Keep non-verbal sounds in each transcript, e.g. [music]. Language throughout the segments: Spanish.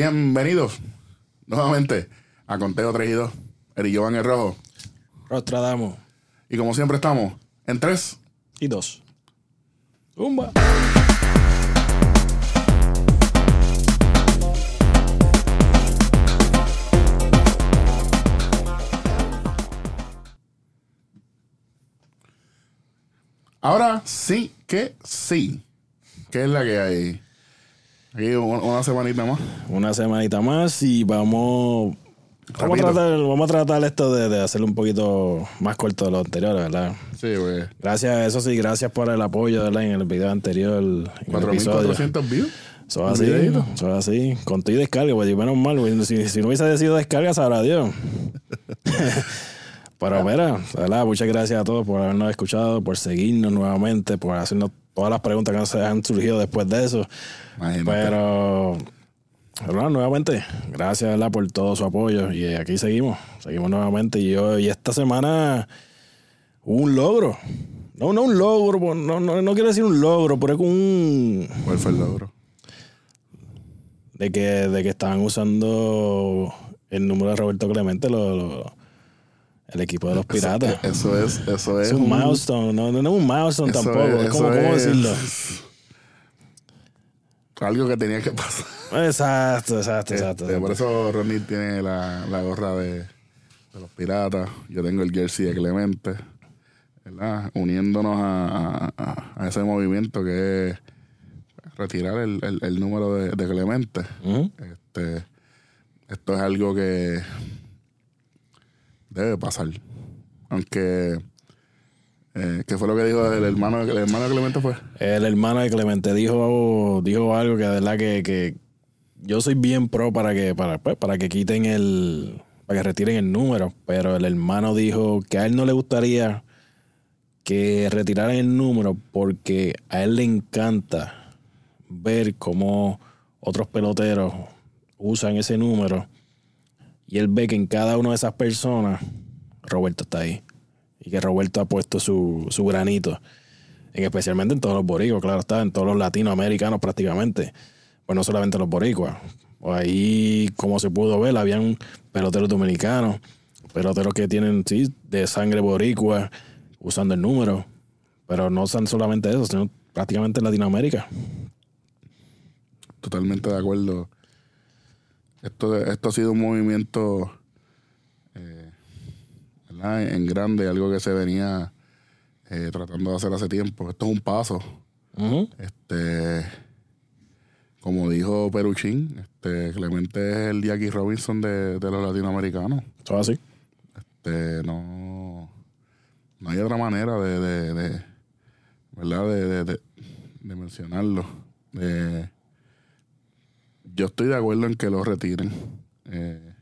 Bienvenidos nuevamente a Conteo 3 y 2. Eric Giovanni el Rojo. Rostradamo. Y como siempre estamos en 3. Y dos. Zumba. Ahora sí que sí. ¿Qué es la que hay? Aquí una semanita más. Una semanita más y vamos. Vamos a, tratar, vamos a tratar esto de, de hacerlo un poquito más corto de lo anterior, ¿verdad? Sí, pues. Gracias, eso sí, gracias por el apoyo, ¿verdad? En el video anterior. En el episodio. 4.400 views. Eso es así, eso es así. Con tu y descarga, pues, y menos mal, güey. Si, si no hubiese sido descarga, sabrá Dios. [laughs] Pero mira, ¿verdad? muchas gracias a todos por habernos escuchado, por seguirnos nuevamente, por hacernos todas las preguntas que nos han surgido después de eso. Imagínate. Pero, ¿verdad? nuevamente, gracias ¿verdad? por todo su apoyo. Y aquí seguimos, seguimos nuevamente. Y, yo, y esta semana hubo un logro. No, no un logro, no, no, no quiero decir un logro, pero es un, ¿Cuál fue el logro? de que, de que estaban usando el número de Roberto Clemente, lo- lo- el equipo de los piratas. Eso es, eso es. es un milestone, no, no, no es un milestone eso tampoco. es- ¿Cómo, cómo es decirlo? [laughs] Algo que tenía que pasar. Exacto, exacto, exacto. Este, por eso Ronnie tiene la, la gorra de, de los piratas. Yo tengo el jersey de Clemente. ¿Verdad? Uniéndonos a, a- a ese movimiento que es retirar el, el- el número de, de Clemente. Este, esto es algo que debe pasar. Aunque, eh, ¿qué fue lo que dijo el hermano, el hermano de Clemente? Fue El hermano de Clemente dijo, dijo algo que de verdad que, que yo soy bien pro para que, para, pues, para que quiten el, para que retiren el número, pero el hermano dijo que a él no le gustaría que retiraran el número porque a él le encanta ver cómo otros peloteros usan ese número y él ve que en cada una de esas personas Roberto está ahí y que Roberto ha puesto su, su granito en especialmente en todos los boricuas, claro está, en todos los latinoamericanos prácticamente, pues no solamente los boricuas. O Ahí, como se pudo ver, habían peloteros dominicanos, peloteros que tienen, sí, de sangre boricua, usando el número, pero no son solamente eso, sino prácticamente en Latinoamérica. totalmente de acuerdo. Esto, esto ha sido un movimiento eh, en grande, algo que se venía eh, tratando de hacer hace tiempo. Esto es un paso. Este, como dijo Peruchín, este, Clemente es el Jackie Robinson de, de los latinoamericanos. Todo así. Este, no, no hay otra manera de, de, de- ¿verdad? De- de mencionarlo. De- yo estoy de acuerdo en que lo retiren eh,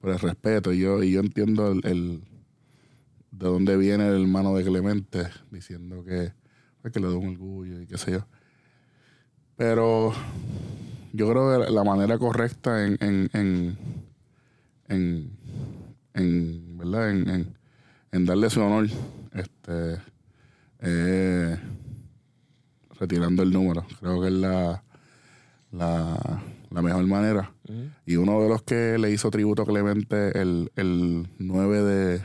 por el respeto. Y yo, y yo entiendo el, el- de dónde viene el hermano de Clemente diciendo que, pues, que le da un orgullo y qué sé yo. Pero yo creo que la manera correcta en, en, en, en, en, ¿verdad? En, en, darle su honor, este, eh, retirando el número. Creo que es la, la, la mejor manera. Y uno de los que le hizo tributo a Clemente el, el 9 de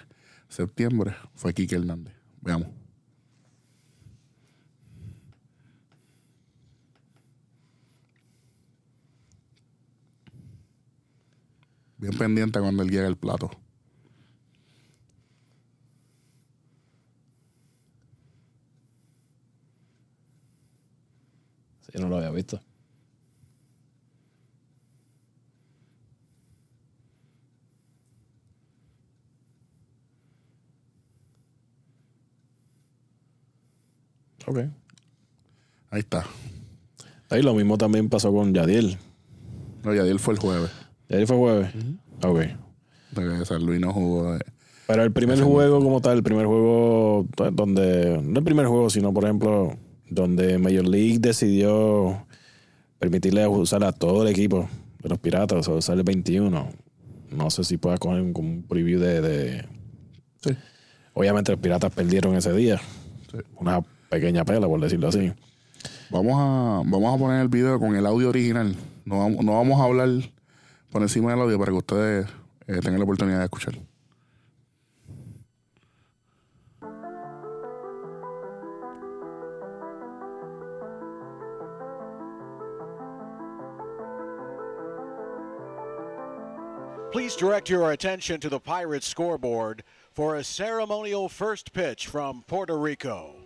septiembre fue Quique Hernández. Veamos. Bien pendiente cuando él llega el plato. Sí, no lo había visto. Ok. Ahí está. Ahí lo mismo también pasó con Yadiel. No, Yadiel fue el jueves. Yadiel fue jueves. Ok. Porque San Luis no jugó. eh, Pero el primer juego como tal, el primer juego donde, no el primer juego, sino por ejemplo, donde Major League decidió permitirle usar a todo el equipo de los Piratas, o usar el 21. No sé si pueda coger un, como un preview de, de- Sí. Obviamente los Piratas perdieron ese día. Sí. Una pequeña pela, por decirlo así. Vamos a, vamos a poner el video con el audio original No, vamos- no vamos a hablar por encima del audio para que ustedes eh, tengan la oportunidad de escuchar. Please direct your attention to the Pirates scoreboard for a ceremonial first pitch from Puerto Rico.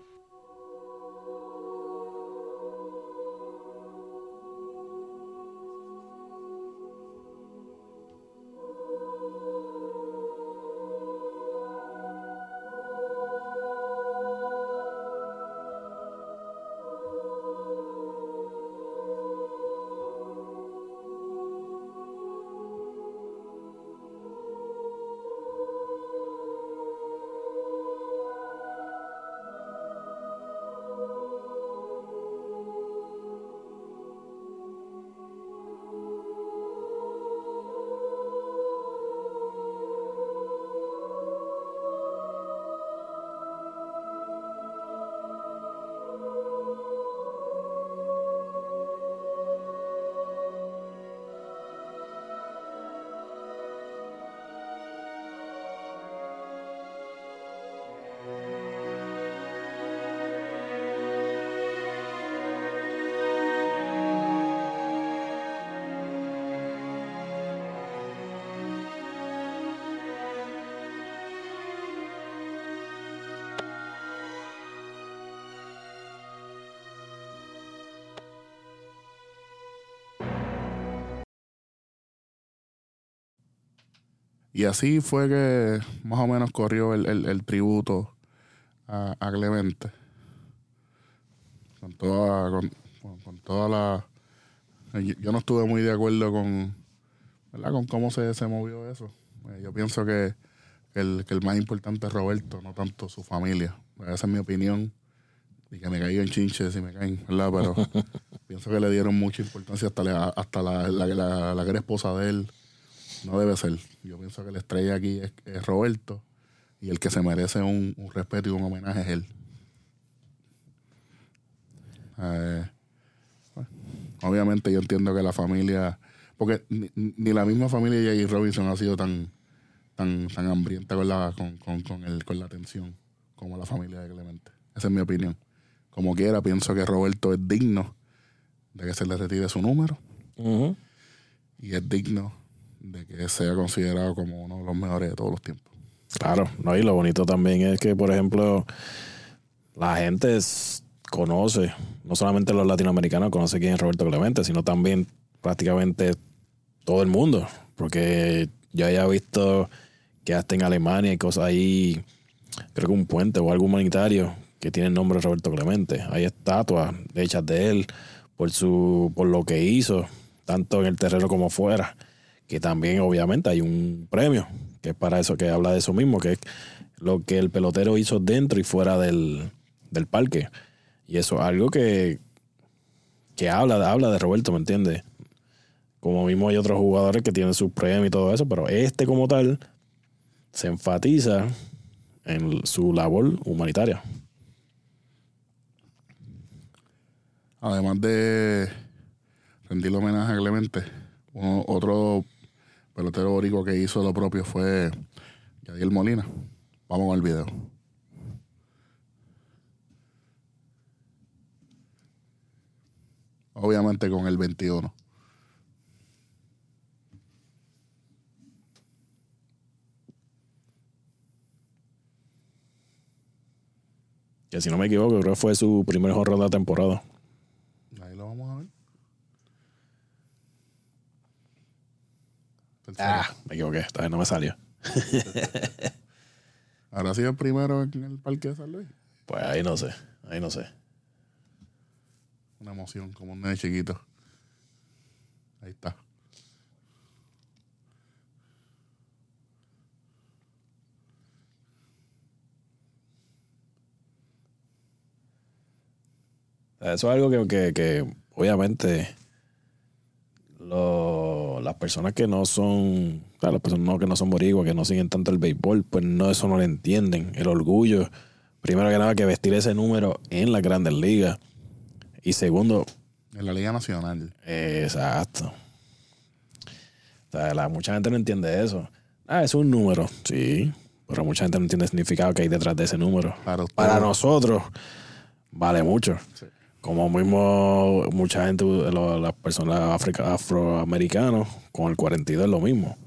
Y así fue que más o menos corrió el, el- el tributo a, a Clemente. Con toda, con, con- con toda la... Yo, yo no estuve muy de acuerdo con, ¿verdad? con cómo se, se movió eso. Eh, Yo pienso que, que el, que el más importante es Roberto, no tanto su familia. Esa es mi opinión. Y que me caigo en chinches si me caen, ¿verdad? Pero [laughs] pienso que le dieron mucha importancia hasta, la, hasta la, la, la, la que era esposa de él. No debe ser. Yo pienso que la estrella aquí es, es Roberto y el que se merece un, un respeto y un homenaje es él. Eh, bueno, obviamente yo entiendo que la familia, porque ni, ni la misma familia de Jackie Robinson ha sido tan, tan, tan hambrienta con la, con, con, con el, con la atención como la familia de Clemente. Esa es mi opinión. Como quiera, pienso que Roberto es digno de que se le retire su número y es digno de que sea considerado como uno de los mejores de todos los tiempos. Claro, no, y lo bonito también es que, por ejemplo, la gente conoce, no solamente los latinoamericanos conoce quién es Roberto Clemente, sino también prácticamente todo el mundo, porque yo haya visto que hasta en Alemania hay cosas ahí, creo que un puente o algo humanitario que tiene el nombre de Roberto Clemente. Hay estatuas hechas de él por su, por lo que hizo, tanto en el terreno como fuera que también obviamente hay un premio, que es para eso que habla de eso mismo, que es lo que el pelotero hizo dentro y fuera del, del parque. Y eso es algo que, que habla, habla de Roberto, ¿me entiendes? Como mismo hay otros jugadores que tienen sus premios y todo eso, pero este como tal se enfatiza en su labor humanitaria. Además de rendirle homenaje a Clemente, otro pelotero boricua que hizo lo propio fue Yadiel Molina. Vamos con el video. Obviamente con el 21. Que si no me equivoco, creo que fue su primer jornada de la temporada. Ahí lo vamos a ver. Tercero. Ah, me equivoqué, esta vez no me salió. [laughs] ¿Habrá sido el primero en el parque de San Luis? Pues ahí no sé, ahí no sé. Una emoción, como un nene chiquito. Ahí está. Eso es algo que, que- que, obviamente lo- las personas que no son, claro, las personas no- que no son boricuas, que no siguen tanto el béisbol, pues no, eso no lo entienden. El orgullo, primero que nada, que vestir ese número en las grandes ligas. Y segundo, En la Liga Nacional. Exacto. O sea, la- mucha gente no entiende eso. Ah, es un número, sí, pero mucha gente no entiende el significado que hay detrás de ese número. Para. Para nosotros, vale mucho. Como mismo mucha gente, las personas afroamericanos, con el 42 es lo mismo.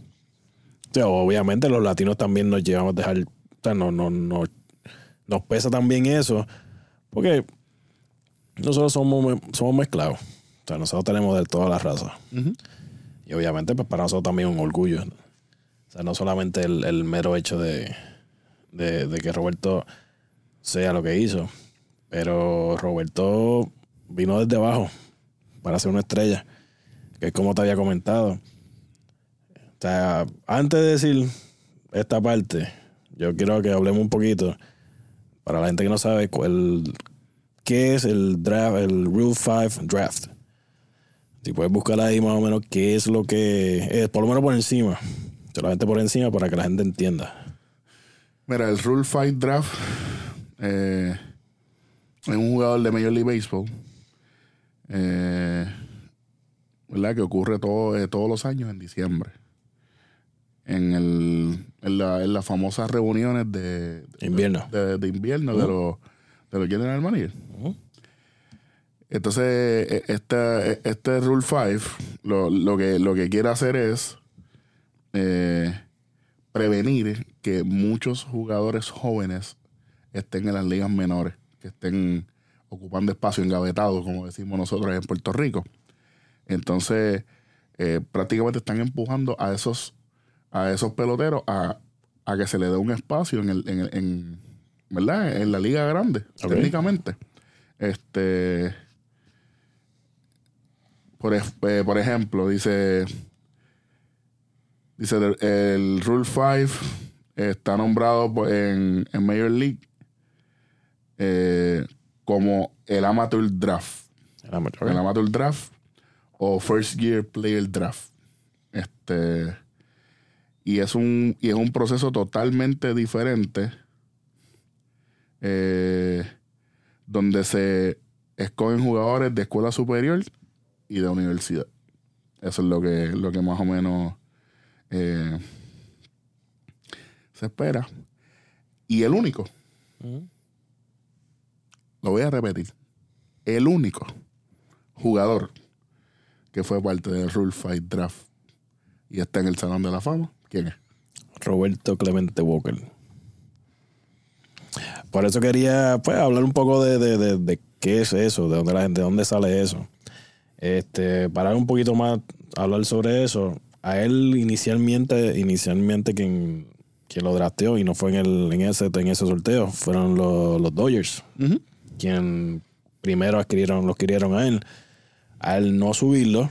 O sea, obviamente los latinos también nos llevamos a dejar, o sea, no, no, no- nos pesa también eso, porque nosotros somos, somos mezclados. O sea, nosotros tenemos de todas las razas. Y obviamente, pues para nosotros también un orgullo. O sea, no solamente el, el mero hecho de, de, de que Roberto sea lo que hizo, pero Roberto vino desde abajo para ser una estrella, que es como te había comentado. O sea, antes de decir esta parte, yo quiero que hablemos un poquito, para la gente que no sabe, qué es el draft, el Rule 5 draft. Si puedes buscar ahí más o menos qué es lo que es, por lo menos por encima. Solamente por encima para que la gente entienda. Mira, el Rule 5 Draft eh, es un jugador de Major League Baseball. eh, ¿Verdad? Que ocurre todo, eh, todos los años en diciembre. En, el, en, la- en las famosas reuniones de, de- Invierno. de, de invierno de los de los General Manager. Ujú. Entonces, este, este Rule 5 lo, lo que, lo que quiere hacer es eh, prevenir que muchos jugadores jóvenes estén en las ligas menores, que estén ocupando espacio engavetado, como decimos nosotros en Puerto Rico. Entonces, eh, prácticamente están empujando a esos, a esos peloteros a, a que se le dé un espacio en, el, en, el- en- ¿verdad? en la liga grande, técnicamente. Este, por, eh, por ejemplo, dice, dice el, el Rule 5 está nombrado en, en Major League eh, como el Amateur Draft. El amateur. El Amateur Draft o First Year Player Draft. Este, y es un, y es un proceso totalmente diferente eh, donde se escogen jugadores de escuela superior y de universidad. Eso es lo que, lo que más o menos eh, se espera. Y el único. Lo voy a repetir, el único jugador que fue parte del Rule Fight Draft y está en el Salón de la Fama, ¿quién es? Roberto Clemente Walker. Por eso quería pues, hablar un poco de, de- de- de qué es eso, de dónde la gente, de dónde sale eso. Este, para un poquito más hablar sobre eso, a él inicialmente, inicialmente quien, quien lo drafteó y no fue en el, en ese, en ese sorteo, fueron los, los Dodgers, quien primero adquirieron, lo adquirieron a él. Al no subirlo,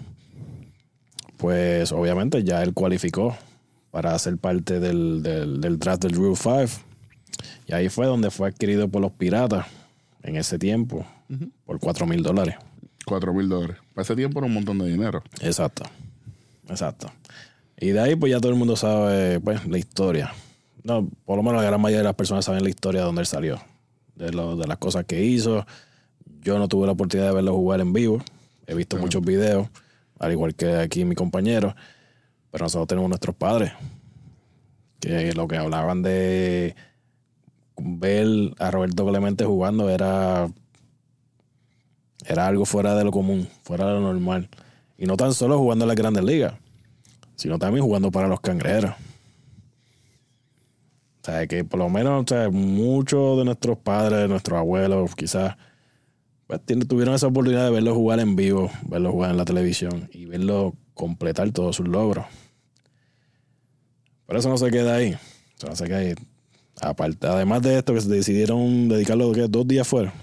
pues obviamente ya él cualificó para ser parte del, del, del draft del Rule 5. Y ahí fue donde fue adquirido por los piratas en ese tiempo por 4 mil dólares. 4 mil dólares. Para ese tiempo era un montón de dinero. Exacto. Exacto. Y de ahí, pues ya todo el mundo sabe pues, la historia. No, por lo menos la gran mayoría de las personas saben la historia de dónde él salió, de, lo, de las cosas que hizo. Yo no tuve la oportunidad de verlo jugar en vivo. He visto muchos videos, al igual que aquí mi compañero. Pero nosotros tenemos nuestros padres, que lo que hablaban de ver a Roberto Clemente jugando era, era algo fuera de lo común, fuera de lo normal. Y no tan solo jugando en las grandes ligas, sino también jugando para los cangrejeros. O sea, que por lo menos o sea, muchos de nuestros padres, de nuestros abuelos, quizás, pues, tuvieron esa oportunidad de verlo jugar en vivo, verlo jugar en la televisión y verlo completar todos sus logros. Pero eso no se queda ahí. Eso no se queda ahí. Aparte, además de esto, que se decidieron dedicarlo ¿qué? dos días fuera.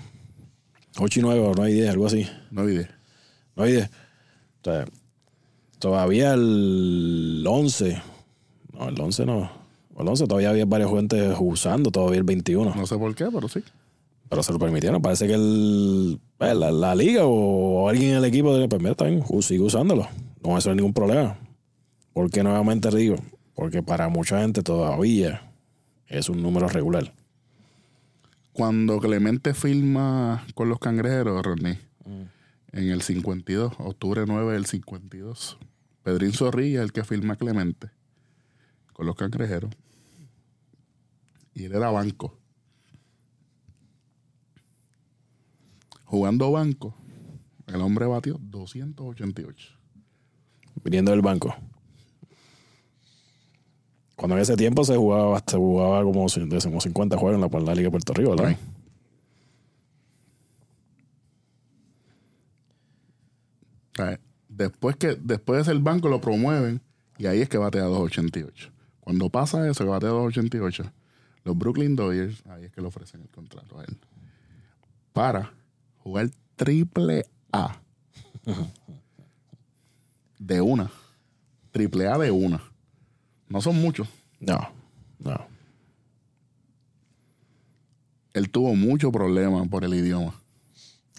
8 y 9 o 9 y 10, algo así. No hay idea. No hay idea. O sea, todavía el 11. No, el 11 no. 11 todavía había varios gente usando, todavía el 21. No sé por qué, pero sí. Pero se lo permitieron. Parece que el, pues, la, la liga o alguien en el equipo de pues mira, u- sigue usándolo. No eso no hay ningún problema. Porque nuevamente digo, porque para mucha gente todavía es un número regular. Cuando Clemente filma con los cangrejeros, Rodney, En el 52, octubre 9 del 52. Pedrín Zorrilla, el que firma Clemente, con los cangrejeros. Y él era banco. Jugando banco, el hombre batió 288. Viniendo del banco. Cuando en ese tiempo se jugaba, se jugaba como, cin- decimos 50 juegos en la, la Liga de Puerto Rico, ¿verdad? Right. Después, que, después de ser banco lo promueven y ahí es que batea 288. Cuando pasa eso, que batea 288, los Brooklyn Dodgers, ahí es que le ofrecen el contrato a él. Para jugar triple A. De una. Triple A de una. No son muchos. No, no. Él tuvo mucho problema por el idioma.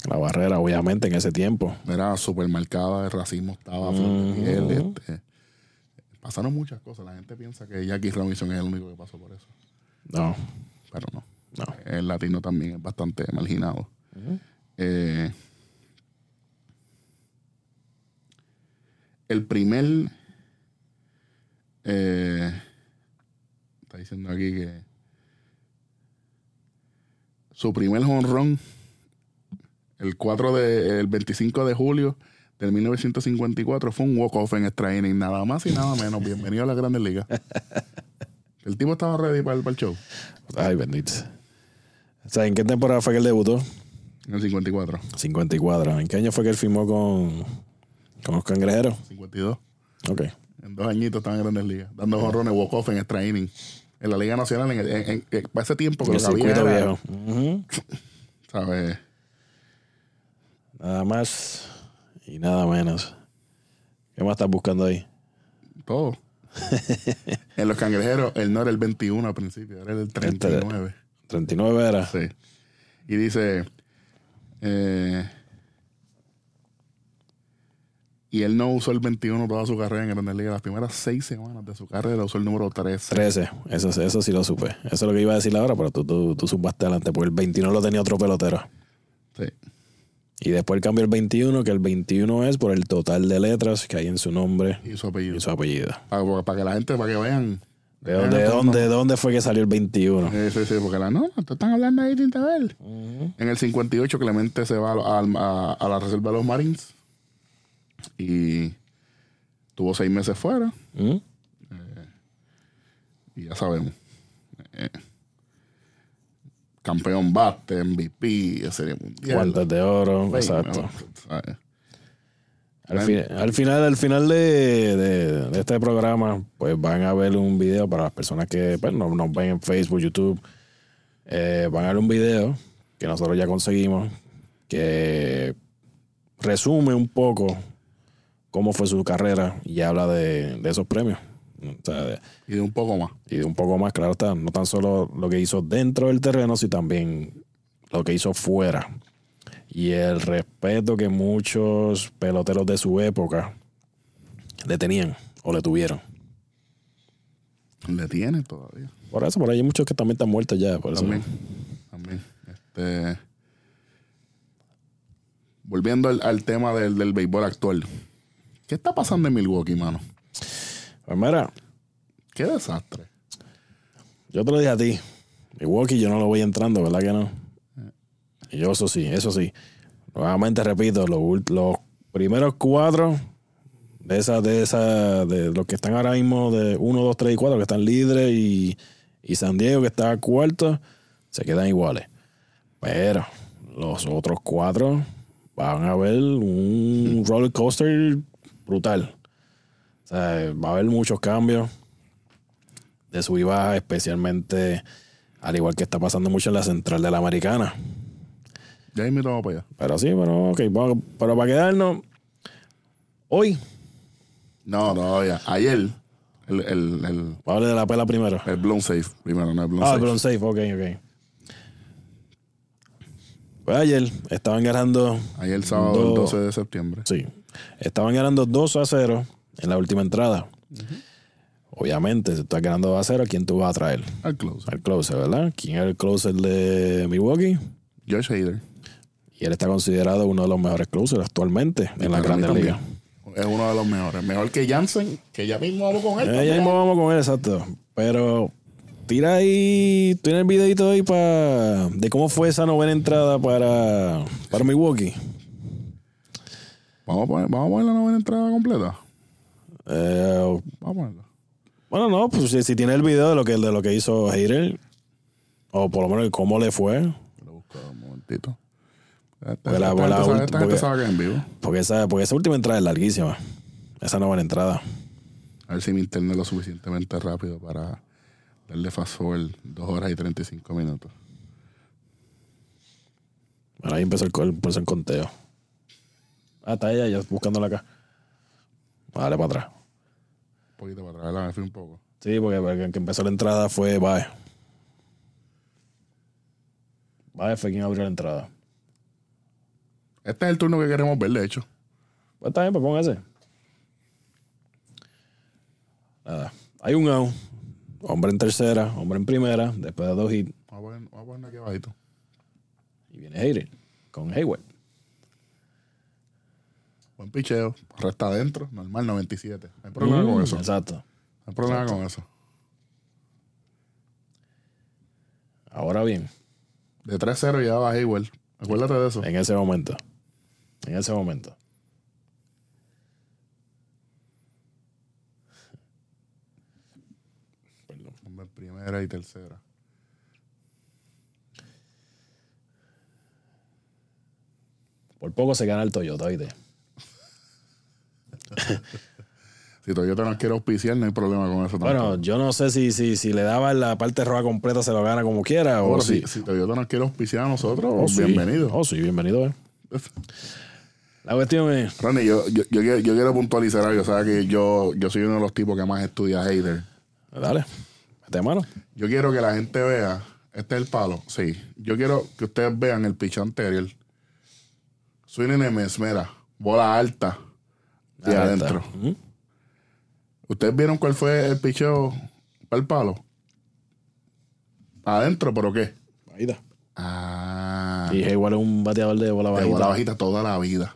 La barrera, obviamente, en ese tiempo. Era súper marcada, el racismo estaba este, pasaron muchas cosas. La gente piensa que Jackie Robinson es el único que pasó por eso. No, Pero no. no. El latino también es bastante marginado. Eh, el primer. eh, está diciendo aquí que. Su primer honrón, el 4 de, el 25 de julio del 1954, fue un walk-off en extra inning, nada más y nada menos. Bienvenido a la Grandes Ligas. [laughs] El tipo estaba ready para el, para el show Ay, bendito. O sea, ¿en qué temporada fue que él debutó? en el 54, 54. ¿En qué año fue que él firmó con, con los cangrejeros? 52. Ok. En dos añitos estaba en Grandes Ligas, dando jonrones walk-off en extra inning. En la Liga Nacional, en, en- en- en- para ese tiempo que El lo había era, viejo. [laughs] ¿sabes? Nada más y nada menos. ¿Qué más estás buscando ahí? Todo. En los cangrejeros, él no era el 21 al principio, era el 39. 39 era. Sí. Y dice. eh, y él no usó el 21 toda su carrera en Grandes Ligas. Las primeras seis semanas de su carrera usó el número 13. 13. Eso, eso sí lo supe. Eso es lo que iba a decir ahora, pero tú, tú, tú supaste adelante, porque el 21 lo tenía otro pelotero. Y después él cambió el 21, que el 21 es por el total de letras que hay en su nombre Y su apellido. y su apellido. Para, para que la gente, para que vean. ¿De, dónde, de dónde, de dónde fue que salió el 21? Sí, sí, sí, porque la no, te están hablando ahí sin saber. En el 58 Clemente se va a, a- a la reserva de los Marines y tuvo seis meses fuera ¿Mm? y ya sabemos. Campeón bate, MVP, serie mundial. Guantes de oro, Fame, exacto. Al, fi- al final, al final de, de- de este programa, pues van a ver un video para las personas que pues, no- nos ven en Facebook, YouTube. Eh, van a ver un video que nosotros ya conseguimos que resume un poco cómo fue su carrera y habla de, de esos premios. O sea, de- Y de un poco más. y de un poco más, claro está, no tan solo lo que hizo dentro del terreno, sino también lo que hizo fuera. Y el respeto que muchos peloteros de su época le tenían o le tuvieron. Le tiene todavía. Por eso, por ahí hay muchos que también están muertos ya. Por eso. También. También. Este, volviendo al, al tema del, del béisbol actual. ¿Qué está pasando en Milwaukee, mano? Pues mira, Qué desastre. yo te lo dije a ti. Milwaukee yo no lo voy entrando, ¿verdad que no? Y yo eso sí, eso sí. Nuevamente repito, los primeros cuatro de esa, de esa, de los que están ahora mismo de 1, 2, 3 y 4, que están líderes y, y San Diego que está cuarto, se quedan iguales. Pero los otros cuatro van a ver un roller coaster brutal. O sea, va a haber muchos cambios de sub y baja, especialmente al igual que está pasando mucho en la central de la americana. Ya ahí me tomo para allá. Pero sí, pero ok, pero para quedarnos, hoy, No, no, ya. Ayer, el, el, el, hablar de la pela primero. el blown safe, primero, no el blown Ah, el safe. Bronze Safe, ok, ok. Pues ayer estaban ganando, Ayer sábado, el Dos. 12 de septiembre. sí, estaban ganando 2 a 0 en la última entrada. Obviamente, si estás ganando 2 a 0, ¿quién tú vas a traer? Al close. Al closer, ¿verdad? ¿Quién era el closer de Milwaukee? George Hader. Y él está considerado uno de los mejores closers actualmente en la Grandes también. Ligas. Es uno de los mejores. Mejor que Jansen, que ya mismo hablo con él. Eh, ya mismo vamos con él, exacto. Pero tira ahí, tiene el videito ahí para de cómo fue esa novena entrada para, para Milwaukee. Vamos a poner, vamos a poner la novena entrada completa. Eh, Vamos bueno, no, pues si, si tiene el video de lo que de lo que hizo Hater, o por lo menos cómo le fue, Lo busco un momentito. Porque la- la sabe- gente porque- sabe que es en vivo. porque esa, porque esa última entrada es larguísima. Esa novena entrada. A ver si mi internet es lo suficientemente rápido para darle fast forward 2 horas y 35 minutos. Bueno, ahí empezó el, empezó el conteo. Ah, está ella, ya buscándola acá. Dale para atrás. Poquito para atrás, me fui un poco. Sí, porque, porque el que empezó la entrada fue Bae. Bae fue quien abrió la entrada. Este es el turno que queremos ver, de hecho. Pues está bien, pues pon ese. Nada. Hay un out. Hombre en tercera, hombre en primera, después de dos hits. Vamos a poner aquí abajito. Y viene Hayden con Hayward. Buen picheo. Resta adentro. Normal, 97. No hay problema con Mm, eso. No Exacto. hay problema con eso. Ahora bien, De 3-0 ya va Hayward. Acuérdate de eso. en ese momento. En ese momento. Hombre, Primera y tercera. Por poco se gana el Toyota, ¿oíste? [laughs] Si Toyota no quiere auspiciar, no hay problema con eso. Bueno, tampoco. yo no sé si, si, si le daba la parte roja completa, se lo gana como quiera. O Bueno, si, si, si Toyota no quiere auspiciar a nosotros, oh, sí. bienvenido. Oh, sí, bienvenido. eh. [laughs] La cuestión es. Ronnie, yo, yo, yo, quiero, yo quiero puntualizar algo. Sabes que yo, yo soy uno de los tipos que más estudia hater. Dale, mete mano. Yo quiero que la gente vea. Este es el palo. Sí. Yo quiero que ustedes vean el pitch anterior. Swing miss, mira. Bola alta. Alta. adentro. ¿Ustedes vieron cuál fue el picheo para el palo? Adentro, ¿pero qué? Está. Ah. Y es un bateador de bola de bajita. bola bajita toda la vida.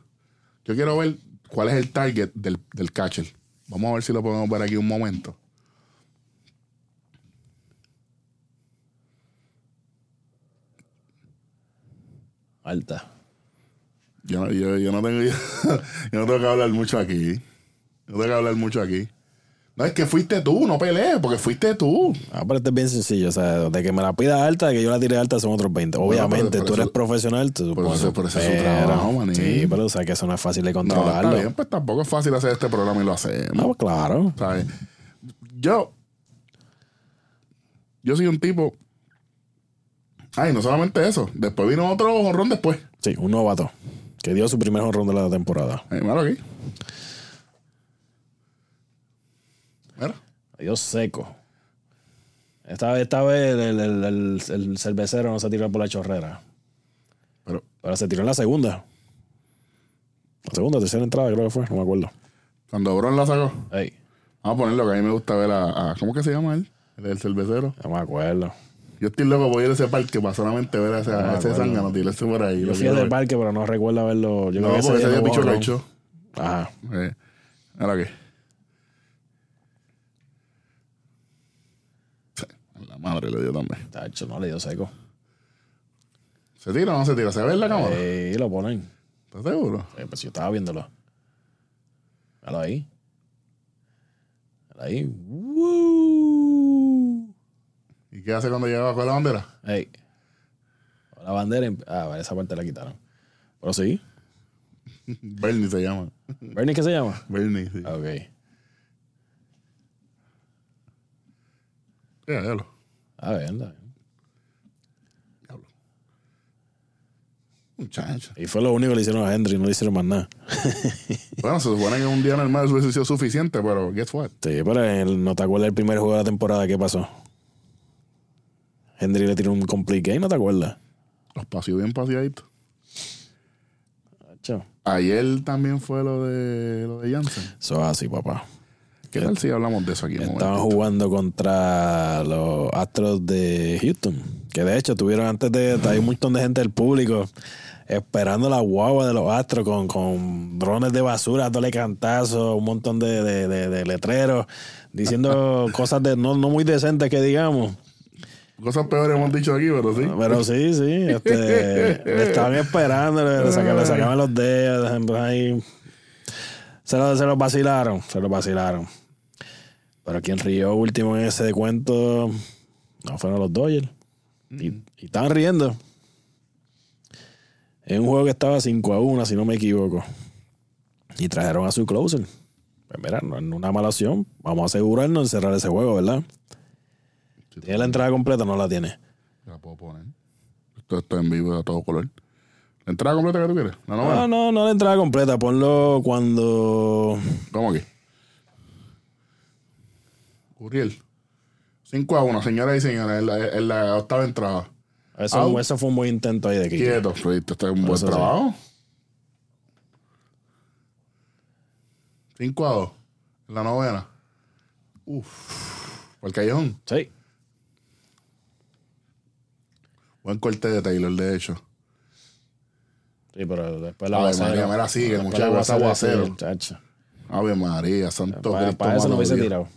Yo quiero ver cuál es el target del, del catcher. Vamos a ver si lo podemos ver aquí un momento. Alta. Yo, no- yo, yo no tengo [laughs] yo no tengo que hablar mucho aquí. No tengo que hablar mucho aquí. No, es que fuiste tú, no pelees, porque fuiste tú. Ah, pero esto es bien sencillo. O sea, de que me la pida alta, de que yo la tire alta son otros 20. Bueno, Obviamente, pero tú eres eso- profesional, tú por eso- supones. por eso es su trabajo. Sí, pero o sea, que eso no es fácil de No, controlarlo. está bien, pues tampoco es fácil hacer este programa y lo hacemos. No, pues claro. ¿sabes? Yo, yo soy un tipo. Ay, no solamente eso. Después vino otro jonrón después. Sí, un novato que dio su primer honrón de la temporada. Eh, míralo aquí. Mira. Dio seco. Esta vez, esta vez el, el- el- el cervecero no se tiró por la chorrera. Pero Pero se tiró en la segunda. La segunda, tercera entrada, creo que fue, no me acuerdo. cuando Bron la sacó, Ey, vamos a ponerlo que a mí me gusta ver a. a- ¿Cómo que se llama él? El del cervecero. no me acuerdo. Yo estoy loco por ir a ese parque para solamente ver a ese, a ese bueno. zángano tirarse por ahí. Yo fui al parque, pero no recuerdo haberlo. Yo No, creo que porque ese día Picho lo echó. Ajá. Eh, Mira aquí. La madre le dio también. Tacho, no le dio seco. ¿Se tira o no se tira? ¿Se ve en la cámara? Y lo ponen. ¿Estás seguro? Eh, pues yo estaba viéndolo. Míralo ahí. Míralo ahí. ¡Woo! ¿Y qué hace cuando llega con la bandera? Ey. La bandera. em- Ah, vale, esa parte la quitaron. Pero sí. [laughs] Bernie se llama. ¿Bernie qué se llama? Bernie, sí. Ok. Ya, ya lo. A ver, anda. Diablo. Muchacho. Y fue lo único que le hicieron a Henry, no le hicieron más nada. [laughs] Bueno, se supone que un día normal eso hubiese sido suficiente, pero guess what? Sí, pero él, no te acuerdas del primer juego de la temporada, ¿qué pasó? Henry le tiró un complete game, ¿no te acuerdas? Los paseó bien paseaditos. Ayer también fue lo de lo de Jansen. Eso es así, papá. ¿Qué tal si hablamos de eso aquí? Estaban jugando contra los Astros de Houston. Que de hecho tuvieron antes de. Hay un montón de gente del público esperando la guagua de los astros con, con drones de basura, dándole cantazos, un montón de, de- de- de letreros, diciendo [laughs] cosas de no, no muy decentes que digamos. Cosas peores hemos dicho aquí, pero sí. Pero sí, sí, este, [laughs] le estaban esperando, le, le saca- le sacaban los dedos, ejemplo, ahí. Se los, se los vacilaron, se los vacilaron. Pero quien rió último en ese cuento no fueron los Dodgers. Y, y estaban riendo. En un juego que estaba 5 a 1, si no me equivoco. Y trajeron a su closer. Pues mira, no es una mala opción. Vamos a asegurarnos de cerrar ese juego, ¿verdad? ¿Tiene la entrada completa? No la tiene. La puedo poner. Esto está en vivo a todo color. ¿La entrada completa que tú quieres? La. No, no, no la entrada completa. Ponlo cuando. Vamos aquí. Uriel. 5 a 1, señoras y señores, en la, en la octava entrada. Eso, Au. eso fue un buen intento ahí de Kike. Quieto, Fredito, este es un buen Eso sí. trabajo. 5 a 2. En la novena. Uf. Por el callejón. Sí. Buen corte de Taylor, de hecho. Sí, pero después la Ave. María, mira, sigue, muchacho, la ese aguacero. Ave María, santo Para, Cristo. para eso no mano hubiese tirado.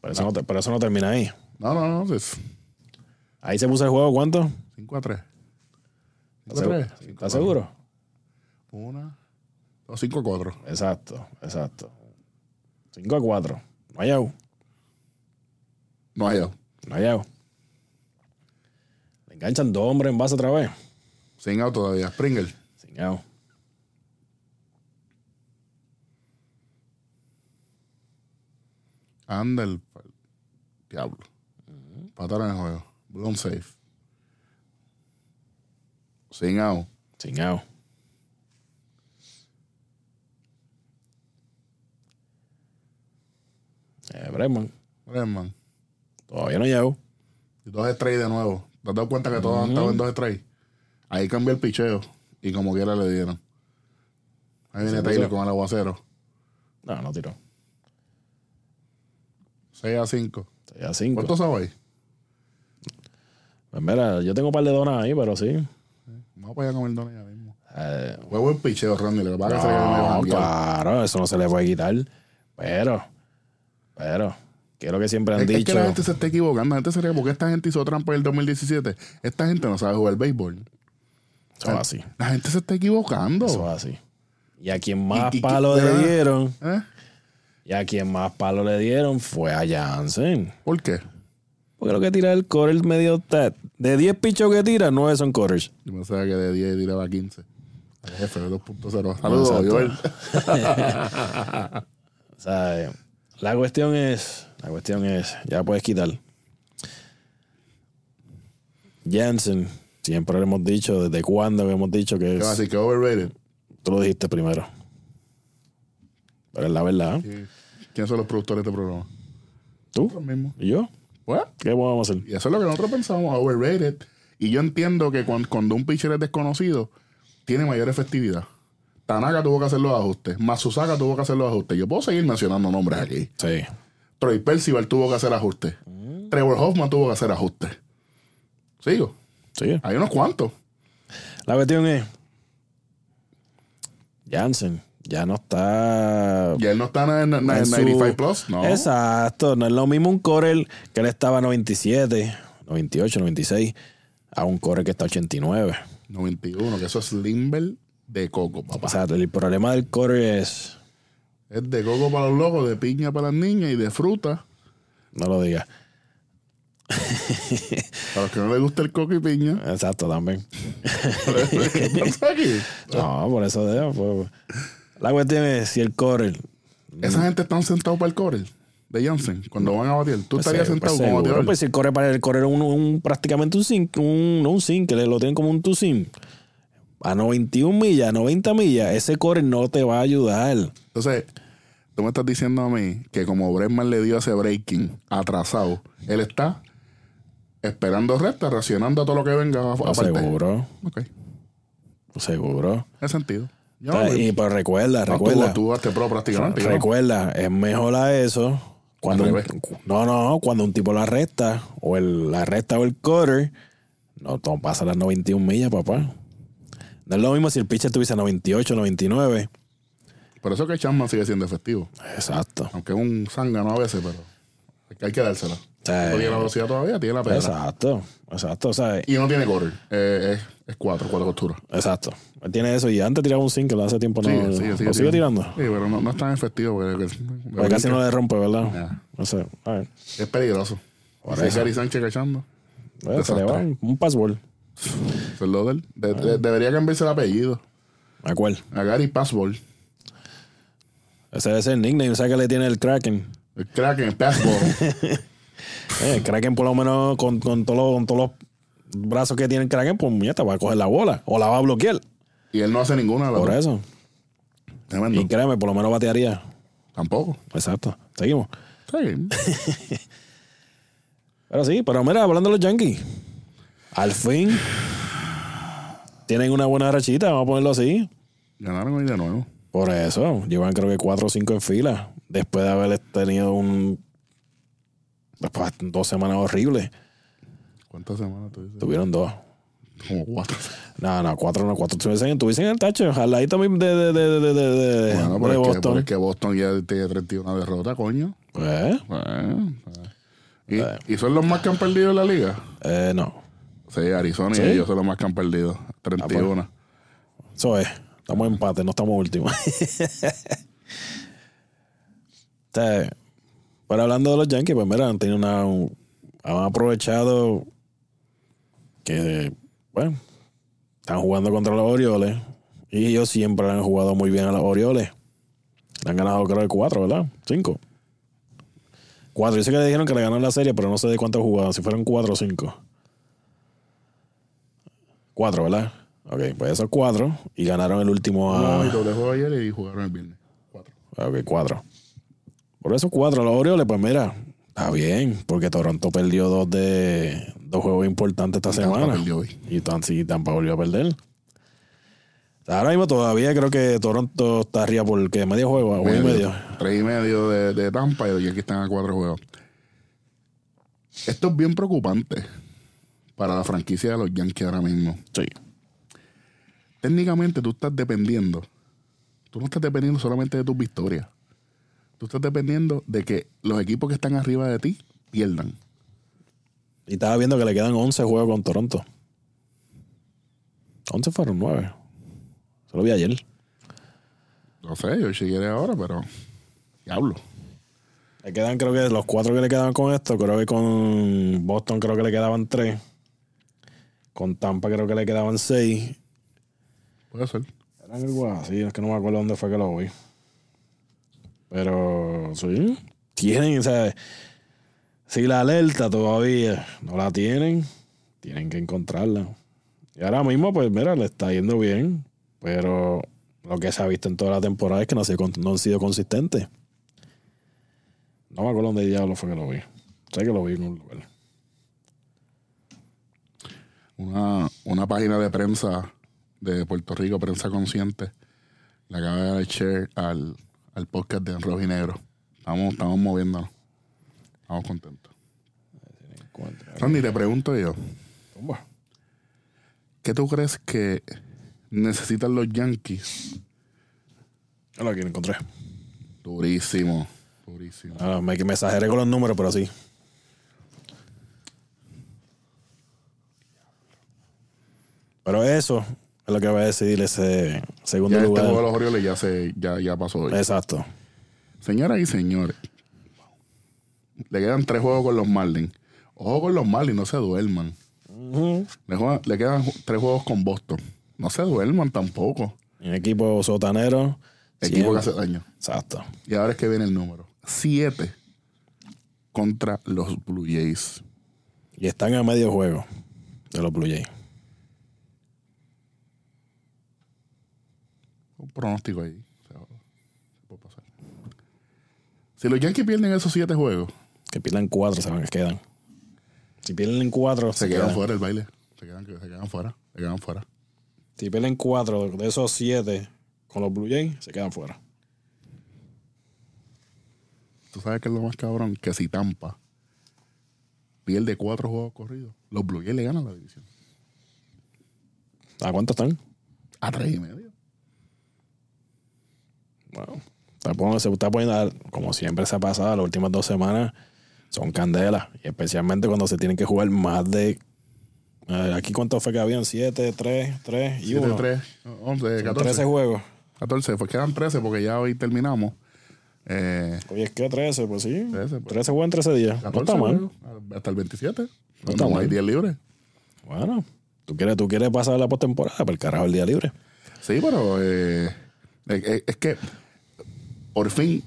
Pero eso, no, pero eso no termina ahí. No, no, no. Es Ahí se puso el juego, ¿cuánto? 5 a 3. 5 ¿Estás a 3. seguro? ¿Estás seguro? Una. 5 a 4. Exacto, exacto. 5 a 4. No hay. No hay out. No hay out. Le enganchan dos hombres en base otra vez. Sin out todavía. Springer. Sin out. Anda el diablo. Patar en el juego. Blown safe. Sin out. Sin out. Eh, Bregman. Bregman. Todavía no out. Y dos strikes de nuevo. ¿Te has dado cuenta que todos han estado en dos strikes? Ahí cambió el picheo. Y como quiera le dieron. Ahí viene Taylor con el aguacero. No, no tiró. 6 a 5. 6 a 5. ¿Cuánto sabes ahí? Pues mira, yo tengo un par de donas ahí, pero sí. Vamos para allá a comer dones ya mismo. Eh, Fue buen picheo, Randy. Lo que pasa es que se le quedó medio no, claro, eso no se le puede quitar. Pero, pero, que es lo que siempre han Es, es dicho. que la gente se está equivocando. La gente se cree porque esta gente hizo trampa en el 2017. Esta gente no sabe jugar béisbol. Eso es así. La gente se está equivocando. Eso es así. Y a quien más y- palo de le verdad. dieron, ¿Eh? y a quien más palo le dieron fue a Jansen. ¿Por qué? Porque lo que tira el core el medio tat. De 10 pichos que tira, 9 son corers. Yo pensaba que de 10 tiraba 15. El jefe de 2.0. Saludos, Exacto. Joel. [laughs] O sea, eh, la cuestión es, la cuestión es, ya puedes quitar. Jansen, siempre lo hemos dicho, desde cuándo hemos dicho que ¿Qué va a es, decir? Que overrated. tú lo dijiste primero. Pero es la verdad. ¿Y ¿Quiénes son los productores de este programa? ¿Tú? Los mismos. ¿Y yo? ¿Qué vamos a hacer? y eso es lo que nosotros pensamos, overrated. Y yo entiendo que cuando, cuando un pitcher es desconocido, tiene mayor efectividad. Tanaka tuvo que hacer los ajustes. Matsusaka tuvo que hacer los ajustes. Yo puedo seguir mencionando nombres aquí. Sí. Troy Percival tuvo que hacer ajustes. Trevor Hoffman tuvo que hacer ajustes. Sigo. Sí. Hay unos cuantos. La cuestión es, Jansen ya no está Y él no está en, en- en en su- 95 plus. No. Exacto, no es lo mismo un Corel que él estaba 97, 98, 96, a un Corel que está 89. 91, que eso es Limber de coco, papá. O sea, el problema del Corel es, Es de coco para los locos, de piña para las niñas y de fruta. no lo digas. [laughs] Para los que no les gusta el coco y piña. Exacto, también. ¿Qué pasa aquí? No, por eso digo, pues, la cuestión es si el Corel Esa gente están sentados para el corel de Jansen cuando van a batir. Tú Pues, estarías se- sentado pues, como bateador. pues si el corre para el correr un, un- prácticamente un sim, un, no un que lo tienen como un two sim. A 91 millas, 90 millas, ese corre no te va a ayudar. Entonces, tú me estás diciendo a mí que como Bregman le dio ese breaking atrasado, él está esperando recta, reaccionando a todo lo que venga a- No, seguro, Ok, seguro. en sentido. Yo no- y pues recuerda, no, recuerda, Tú, tú pro prácticamente. recuerda, es mejor a eso Cuando un- no, no, cuando un tipo la resta, o el, la resta o el cutter, no no pasa las 91 millas, papá. No es lo mismo si el pitcher tuviese 98, 99. Por eso que Chapman sigue siendo efectivo. Exacto. Aunque es un zángano a veces, pero hay que- dársela. No tiene la velocidad todavía, tiene la pedra. Exacto. Exacto. O sea, Y no tiene correr. Eh, es, es cuatro, cuatro costuras. exacto. Él tiene eso y antes tiraba un single, hace tiempo no. Sigue, sigue, ¿Lo sigue tirando? Sí, pero no, no es tan efectivo. Porque, Porque casi no le rompe, ¿verdad? No sé. A ver. Es peligroso. Por Si es. Gary Sánchez cachando. Bueno, se le va un password. Eso es lo de debería cambiarse el apellido. ¿A cuál? A Gary Passball. Ese debe ser el nickname, ¿sabes que le tiene el Kraken? El crack en Passball. [laughs] Eh, el Kraken por lo menos con, con todos los, con todos los brazos que tiene el Kraken, pues te va a coger la bola o la va a bloquear. y él no hace ninguna las Por eso. Tremendo. Y créeme, por lo menos batearía. Tampoco. Exacto. Seguimos. Sí. [laughs] Pero sí, pero mira, hablando de los Yankees. Al fin tienen una buena rachita, vamos a ponerlo así. Ganaron hoy de nuevo. Por eso, llevan creo que cuatro o cinco en fila. Después de haber tenido un. Después, dos semanas horribles. ¿Cuántas semanas dices? Tuvieron dos. Como cuatro. No, no, cuatro, no, cuatro. Tuviesen, tuviesen el tacho. Al ladito de, de, de, de, de, de- de- Bueno, de pero es, que, Boston. pero es que Boston ya tiene 31 derrotas, coño. Pues, Bueno, ¿Y, ¿Y son los más que han perdido en la liga? eh, no. Sí, Arizona ¿Sí? y ellos son los más que han perdido. 31. Eso es. Estamos en empate, no estamos últimos. [laughs] Pero hablando de los Yankees, pues mira, han tenido una. un- han aprovechado que, bueno, están jugando contra los Orioles. Y ellos siempre han jugado muy bien a los Orioles. Han ganado, creo que cuatro, ¿verdad? Cinco. Cuatro. Yo sé que le dijeron que le ganaron la serie, pero no sé de cuántos jugaron, si fueron cuatro o cinco. Cuatro, ¿verdad? Ok, pues esos cuatro. Y ganaron el último a. No, y doble juego ayer y jugaron el viernes. Cuatro. Ok, cuatro. Por eso cuatro. Los Orioles, pues mira, está bien, porque Toronto perdió dos de dos juegos importantes esta Tampa semana. perdió hoy. Y tan sí, Tampa volvió a perder. Ahora mismo todavía creo que Toronto está arriba por que medio juego, juego y medio. Tres y medio de, de Tampa y Yankees están a cuatro juegos. Esto es bien preocupante para la franquicia de los Yankees ahora mismo. Sí. Técnicamente tú estás dependiendo. Tú no estás dependiendo solamente de tus victorias. Tú estás dependiendo de que los equipos que están arriba de ti pierdan. Y estaba viendo que le quedan 11 juegos con Toronto. 11 fueron 9. Se lo vi ayer. No sé, yo si quiere ahora, pero diablo. Le quedan, creo que los cuatro que le quedaban con esto, creo que con Boston creo que le quedaban tres. Con Tampa creo que le quedaban seis. Puede ser. Eran algo así, es que no me acuerdo dónde fue que lo vi. Pero sí, tienen, o sea, si la alerta todavía no la tienen, tienen que encontrarla. Y ahora mismo, pues mira, le está yendo bien, pero lo que se ha visto en toda la temporada es que no, ha sido con- no han sido consistentes. No me acuerdo dónde diablo fue que lo vi. Sé que lo vi en un lugar. Una, una página de prensa de Puerto Rico, Prensa Consciente, le acaba de dar share al, al podcast de Rojo y Negro. Estamos, estamos moviéndonos. Estamos contentos. Randy, te pregunto yo. ¿qué tú crees que necesitan los Yankees? Yo lo que encontré. Durísimo, durísimo. Ah, me, me exageré con los números, pero sí. Pero eso es lo que va a decidir ese segundo Ya este lugar. juego de los Orioles ya, se, ya, ya pasó hoy. Exacto. Señoras y señores, le quedan tres juegos con los Marlins. Ojo con los Marlins, no se duerman. le, juegan- le quedan tres juegos con Boston. No se duerman tampoco. Un equipo sotanero. Equipo que hace daño. Exacto. Y ahora es que viene el número. Siete contra los Blue Jays. Y están a medio juego de los Blue Jays. Un pronóstico ahí. O sea, se puede pasar. Si los Yankees pierden esos siete juegos, Que pierdan cuatro, se van, quedan. Si pierden cuatro, se, se, quedan quedan. fuera del baile. Se quedan, se quedan fuera. Se quedan fuera. Si pierden cuatro de esos siete con los Blue Jays, se quedan fuera. tú sabes que es lo más cabrón, que si Tampa pierde cuatro juegos corridos, los Blue Jays le ganan la división. ¿A cuánto están? A tres y medio. Está poniendo- se está poniendo, como siempre se ha pasado, las últimas dos semanas son candelas. Y especialmente cuando se tienen que jugar más de. eh, aquí cuánto fue que habían? Siete, tres, tres y 7, uno. 3, 11, Son 14. 13 juegos. 14, pues quedan 13 porque ya hoy terminamos. Eh, Oye, es que 13, pues sí. 13, pues. 13 juegos en 13 días. 14 no está mal. hasta el 27. está Cuando no hay mal. días libres. Bueno, ¿tú quieres, tú quieres pasar la postemporada, pero el carajo el día libre. Sí, pero eh, es, es- es que por fin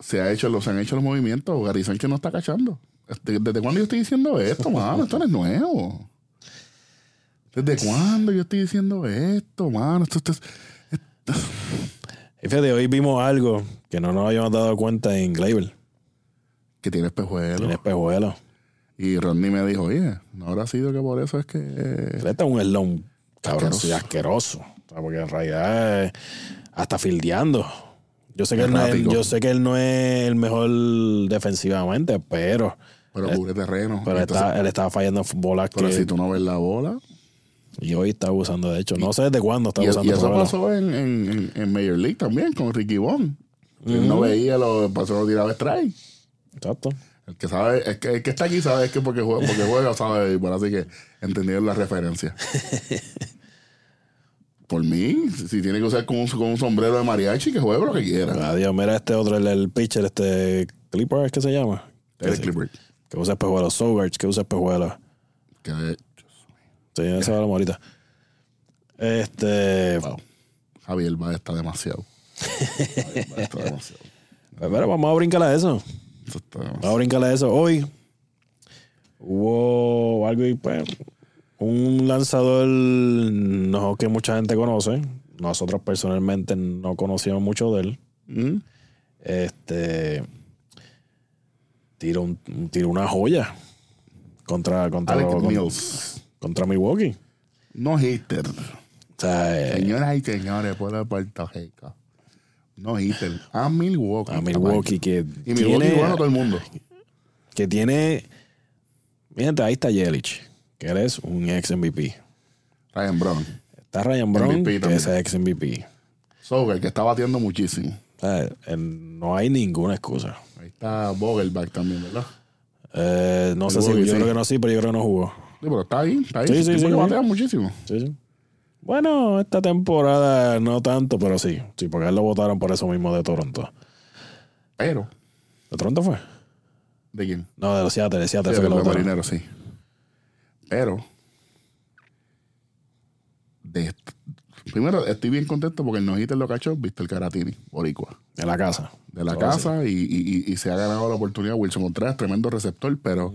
se, ha hecho, los- se han hecho los movimientos. Gary Sánchez no está cachando. Este, ¿Desde cuándo yo estoy diciendo esto, mano? Esto no es nuevo. ¿Desde cuándo yo estoy diciendo esto, mano? Esto, esto es- Y fíjate, hoy vimos algo que no nos habíamos dado cuenta en Gleyber. que tiene espejuelo. En espejuelo. Y Rodney me dijo, oye, no habrá sido que por eso es que... Este es un eslón cabrón, Asqueroso. asqueroso. O sea, porque en realidad eh, hasta fildeando. Yo sé, que él no es, yo sé que él no es el mejor defensivamente, pero, Pero cubre terreno. pero Entonces, está- él estaba fallando bolas pero que si tú no ves la bola... y hoy está abusando de hecho. No sé desde cuándo está abusando y eso pasó en, en, en, en Major League también, con Ricky Bond. Él no veía, lo pasó, lo tiraba strike. Exacto. El que sabe, es que el que está aquí sabe es que porque juega, porque juega sabe, bueno, así que entendieron la referencia. [laughs] Por mí, si, tiene que usar con un, con un sombrero de mariachi, que juegue lo que quiera. Adiós, mira este otro, el, el pitcher, este Clipper, ¿qué se llama? Eric Clippard. Que usa espejuelos. Sogarts, que usa espejuelos. Que, Sí, eso hablamos ahorita. Este. wow, Javier Baez está demasiado. Javier Baez está demasiado. [laughs] Pues, Pero vamos a brincar a eso. Eso está Vamos a brincar a eso. Hoy hubo algo y pues un lanzador no que mucha gente conoce. Nosotros personalmente no conocíamos mucho de él. Mm. Este tiró, un, tiró una joya contra contra, Alec con- Mills. contra Milwaukee. No hitter. O sea, eh, Señoras y señores, pueblo de Puerto Rico. No hitter. A Milwaukee. a Milwaukee que Y Milwaukee tiene, bueno todo el mundo. que tiene Fíjate, ahí está Yelich, que eres un ex MVP. Ryan Brown. Está Ryan Brown, MVP que también. es ex MVP. Soger, que está batiendo muchísimo. O sea, él- no hay ninguna excusa. Ahí está Vogelback también, ¿verdad? Eh, no sé si, yo sí. creo que no sí, pero yo creo que no jugó. Sí, pero está ahí, está ahí. Sí, sí, Tipo sí, que sí. batea muchísimo. Sí, sí. Bueno, esta temporada no tanto, pero sí. Sí, porque a él lo votaron por eso mismo de Toronto. Pero, ¿De Toronto fue? ¿de quién? No, de los Seattle, de Seattle Sí, fue que de lo los votaron. marineros, sí. Pero, de primero estoy bien contento porque el no-hitter lo cachó Víctor Caratini, Boricua. En la casa. de la casa y, y- y- se ha ganado la oportunidad. Wilson Contreras, tremendo receptor, pero.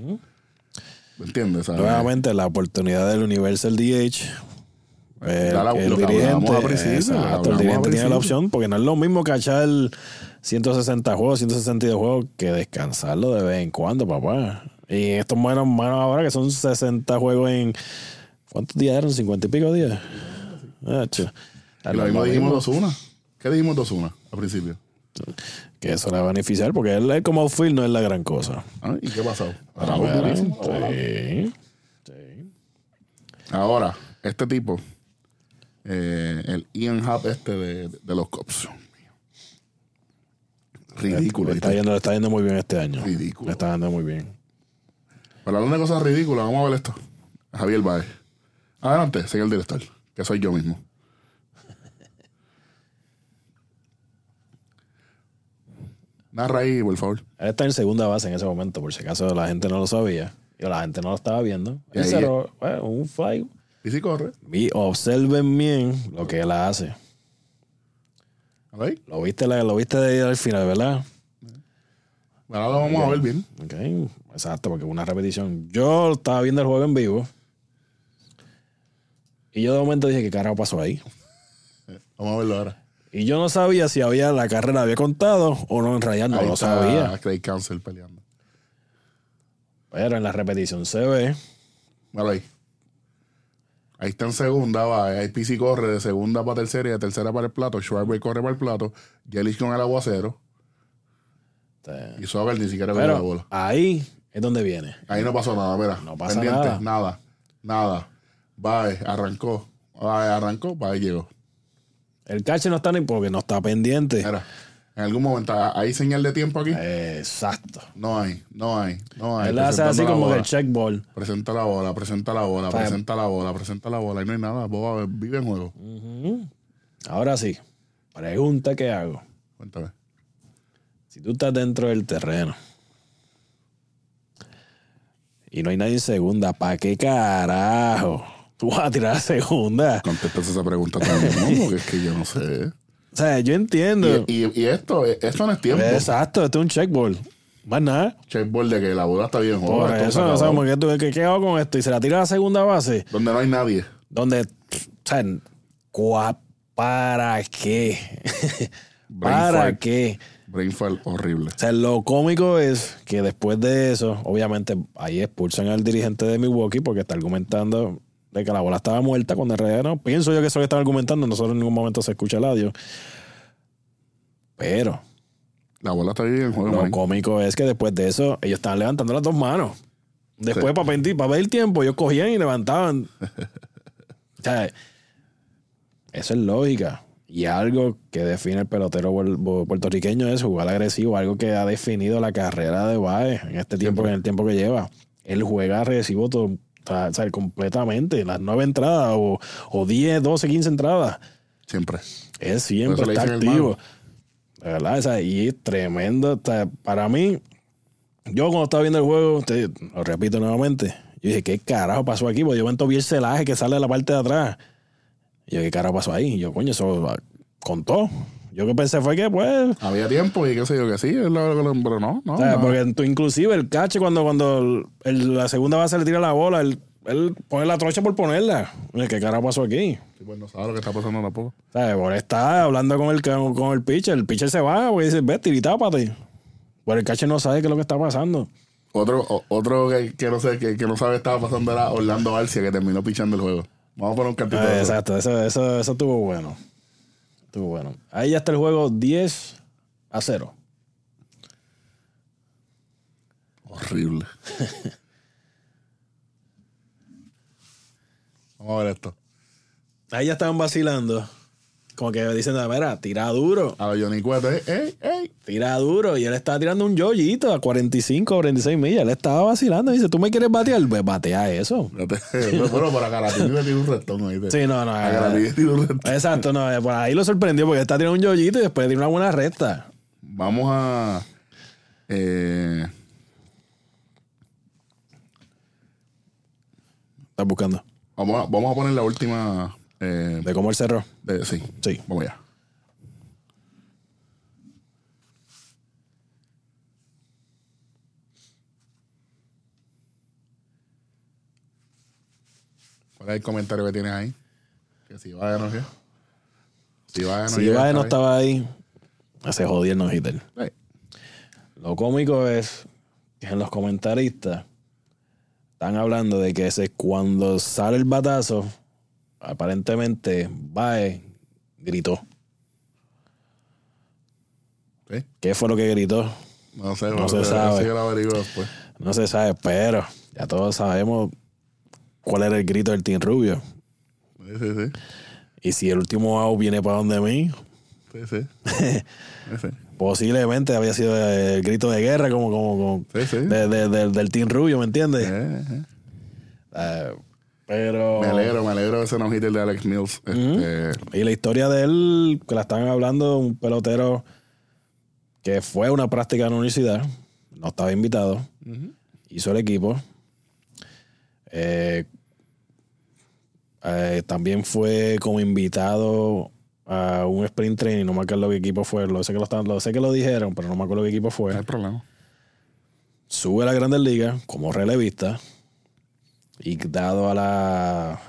¿Me entiendes? ¿sabes? Nuevamente la oportunidad del Universal DH. El, Da la- el dirigente, lo que exacto, el dirigente tiene la opción, porque no es lo mismo cachar 160 juegos, 162 juegos, que descansarlo de vez en cuando, papá. Y estos buenos manos ahora que son 60 juegos en. ¿Cuántos días eran? ¿50 y pico días? Ah. Y lo mismo dijimos dos una. ¿Qué dijimos dos una al principio? Que eso le va a beneficiar, porque él, él como outfield no es la gran cosa. ¿Ah? ¿Y qué pasó? Ah, Ahora, sí, sí. Ahora, este tipo, eh, el Ian Happ este de, de los Cops. Ridículo. Le está, yendo, le está yendo muy bien este año. Ridículo. Le está yendo muy bien. Pero hablando de cosas ridículas, vamos a ver esto. Javier Baez. Adelante, señor director, que soy yo mismo. Narra ahí, por favor. Él está en segunda base en ese momento, por si acaso la gente no lo sabía. Y la gente no lo estaba viendo. Y Él ahí- se lo- bueno, un fly. Y si corre. Y observen bien lo que él hace. A ver. Lo viste, lo viste de ahí al final, ¿verdad? Ahora lo vamos a ver bien. Ok, exacto, porque una repetición. Yo estaba viendo el juego en vivo. Y yo de momento dije, ¿qué carajo pasó ahí? [laughs] Vamos a verlo ahora. Y yo no sabía si había la carrera había contado o no, en realidad no ahí lo está sabía. Craig Council peleando. Pero en la repetición se ve. Mira ahí. Ahí está en segunda, va. Ahí PC corre de segunda para tercera y de tercera para el plato. Schwarber corre para el plato. Yelich con el aguacero. Sea, Y Sober ni siquiera cogió la bola. ahí es donde viene. Ahí no pasó nada, mira. No pasa Pendiente, nada. nada. Nada. Bye, arrancó. Bye, arrancó, bye, llegó. El cache no está ni porque no está pendiente. Mira, en algún momento, ¿hay señal de tiempo aquí? Exacto. No hay, no hay, no hay. Él hace así como bola. el check ball. Presenta la bola, presenta la bola, presenta la bola, presenta la bola. Y no hay nada. Boba vive en juego. Ahora sí, pregunta que hago. Cuéntame. Si tú estás dentro del terreno y no hay nadie en segunda, ¿para qué carajo? Tú vas a tirar a segunda. Contestas esa pregunta el mundo, porque es que yo no sé. O sea, yo entiendo. Y, y- y esto, esto no es tiempo. Exacto, esto es un check ball. Más nada. Checkboard de que la bola está bien. Por se eso, o sea, como que tú, ¿qué, ¿qué hago con esto? Y se la tira a la segunda base, Donde no hay nadie. donde, o sea, ¿para qué? [laughs] ¿Para qué? Brain fart horrible. O sea, lo cómico es que después de eso, obviamente, ahí expulsan al dirigente de Milwaukee porque está argumentando de que la bola estaba muerta cuando en realidad no. Pienso yo que eso que están argumentando, nosotros en ningún momento se escucha el audio. Pero La bola está bien en juego. lo man. cómico es que después de eso, ellos estaban levantando las dos manos. Después, Sí. para, pedir, para ver el tiempo, ellos cogían y levantaban. [laughs] o sea, eso es lógica. Y algo que define el pelotero puer- pu- puertorriqueño es jugar agresivo, algo que ha definido la carrera de Baez en este tiempo, en el tiempo que lleva. Él juega agresivo todo, o sea, completamente, las nueve entradas o, o 10, 12, 15 entradas. Siempre. Él siempre está activo. verdad, o sea, y es tremendo. o sea, para mí, yo cuando estaba viendo el juego, te, lo repito nuevamente, yo dije, ¿qué carajo pasó aquí? Porque yo vi el celaje que sale de la parte de atrás. Y yo, ¿qué carajo pasó ahí? Y yo, coño, eso contó. Yo que pensé fue que, pues, Había tiempo y qué sé yo que sí, pero no, no. o sea, no. porque tú, inclusive el cache cuando, cuando el- el- la segunda base le tira la bola, él, él pone la trocha por ponerla. Oye, ¿Qué carajo pasó aquí? Sí, pues no sabe lo que está pasando tampoco. O sea, por estar hablando con el, con, con el pitcher, el pitcher se va, porque dice, vete y tápate. Pero el catcher no sabe qué es lo que está pasando. Otro, o- otro que, que no sé, que, que no sabe qué estaba pasando era Orlando Arcia, que terminó pichando el juego. Vamos a poner un cantito Ah, de eso. exacto, eso, eso, eso estuvo bueno. Estuvo bueno. Ahí ya está el juego 10 a 0. Horrible. [laughs] Vamos a ver esto. Ahí ya estaban vacilando. Como que dicen, mira, tira duro, A los Johnny Cuete, ¡ey, ey! Tira duro. Y él estaba tirando un yoyito a 45, 46 millas. Él estaba vacilando. Y dice, ¿tú me quieres batear? Pues batea eso. [laughs] bueno, para Garatini le tiró un restón ahí. Sí, no, no. A le tiró un restón. Exacto, no. eh, Por ahí lo sorprendió porque él está tirando un yoyito y después tiene una buena recta. Vamos a. Eh, Estás buscando. vamos, a, vamos a poner la última. eh, De cómo él cerró. de- sí, Sí. vamos allá. ¿Cuál es el comentario que tienes ahí? Que si vaya no qué. Si vaya no Si llega, Ibae no está estaba ahí, se jodía el no hitter. bien. Lo cómico es que en los comentaristas están hablando de que ese, cuando sale el batazo, aparentemente Bae gritó. Sí. ¿Qué fue lo que gritó? No sé, No se sabe. averiguo. No se sabe, pero ya todos sabemos cuál era el grito del Team Rubio. Sí, sí, sí. Y si el último out viene para donde mí, [laughs] Sí, sí. Posiblemente había sido el grito de guerra como, como, como Sí, sí. de- de- de- del Team Rubio, ¿me entiendes? Eh, pero... Me alegro, me alegro de ese no hitter de Alex Mills. Este, Y la historia de él, que la están hablando, un pelotero que fue a una práctica en la universidad, no estaba invitado, hizo el equipo. Eh, eh, también fue como invitado a un sprint training, no me acuerdo qué equipo fue, lo sé que lo, estaban- lo sé que lo dijeron, pero no me acuerdo qué equipo fue. no hay problema. Sube a la Grandes Ligas como relevista y dado a la...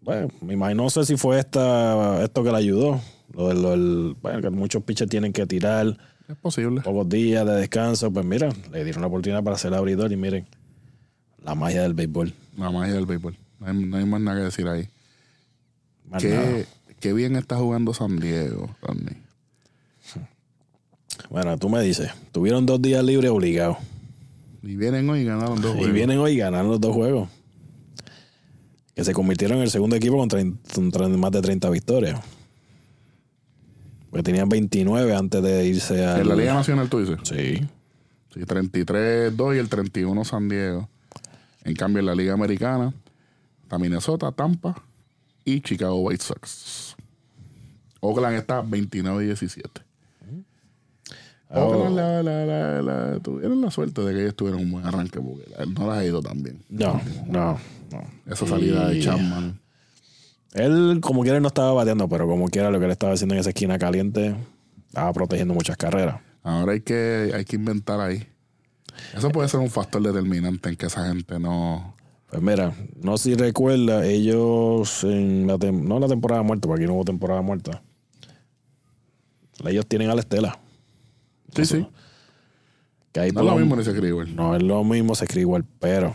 Bueno, me imagino, no sé si fue esta, esto que le ayudó. Lo lo del- bueno, que muchos pitchers tienen que tirar Es posible. pocos días de descanso. Pues mira, le dieron la oportunidad para ser abridor y miren, la magia del béisbol. La magia del béisbol. No hay, no hay más nada que decir ahí. Más nada. Qué, qué bien está jugando San Diego, Randy. Bueno, tú me dices, tuvieron dos días libres obligados. Y vienen hoy y ganaron dos Y juegos. vienen hoy y ganan los dos juegos. Que se convirtieron en el segundo equipo con, con más de 30 victorias. Porque tenían 29 antes de irse a. En la Liga Nacional, tú dices. Sí. Sí, 33-2 y el 31 San Diego. En cambio, en la Liga Americana, está Minnesota, Tampa y Chicago White Sox. Oakland está 29 y 17. Ah, Oakland la, la, la, la- tuvieron la suerte de que ellos tuvieron un buen arranque porque no les ha ido tan bien. No, no, no. Esa salida de Chapman. Él, como quiera, no estaba bateando, pero como quiera, lo que él estaba haciendo en esa esquina caliente, estaba protegiendo muchas carreras. Ahora hay que, hay que inventar ahí. Eso puede ser un factor determinante en que esa gente no. Pues mira, no sé si recuerda, ellos en la tem- no la temporada muerta, porque aquí no hubo temporada muerta. Ellos tienen a la Estela. Sí, sí. Que ahí No es lo lo- mismo ni se escribe igual. No es lo mismo, se escribe igual, pero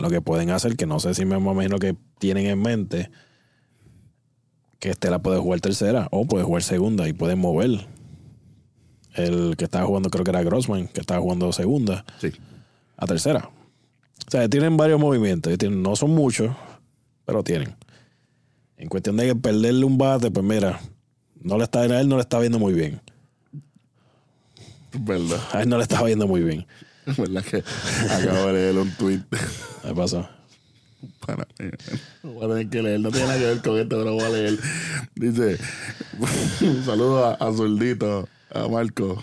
lo que pueden hacer, que no sé si me imagino que tienen en mente, que Estela puede jugar tercera o puede jugar segunda y pueden mover. El que estaba jugando, creo que era Grossman, que estaba jugando segunda Sí. a tercera. O sea, tienen varios movimientos. tienen- no son muchos, pero tienen. En cuestión de perderle un bate, pues mira, no le está, a él no le está viendo muy bien. Es verdad. A él no le está viendo muy bien. Es [laughs] verdad que acabo de leer un tweet. ¿Qué pasó? Para mí. Voy a tener que leer. No tiene nada que ver con esto, pero voy a leer. Dice: [laughs] Un saludo a, a Zurdito, a Marco.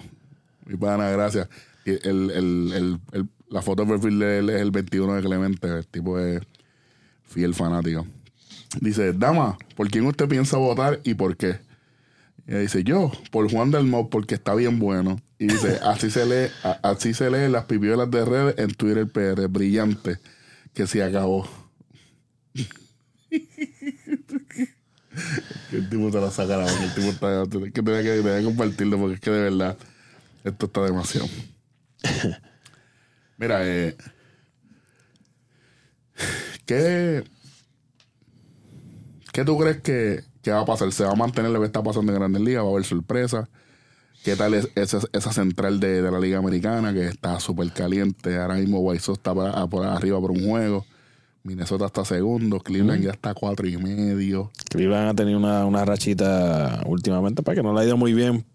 Mi pana, gracias. El, el, el, el- la foto de perfil de él es el 21 de Clemente. El tipo es fiel fanático. Dice: Dama, ¿por quién usted piensa votar y por qué? Y dice, yo, por Juan del Mo, porque está bien bueno. Y dice, [laughs] así se lee, así se lee las pipiolas de redes en Twitter PR, brillante, que se acabó. [laughs] que el tipo te la saca la boca, el tipo está, que tenía que, tenía que compartirlo porque es que de verdad esto está demasiado. [laughs] Mira, eh, ¿qué, ¿qué tú crees que, que va a pasar? ¿Se va a mantener lo que está pasando en Grandes Ligas? ¿Va a haber sorpresa? ¿Qué tal es esa, esa central de, de la Liga Americana que está súper caliente? Ahora mismo Sox está por arriba por un juego. Minnesota está segundo. Cleveland ya está a cuatro y medio. Cleveland ha tenido una, una rachita últimamente para que no le ha ido muy bien.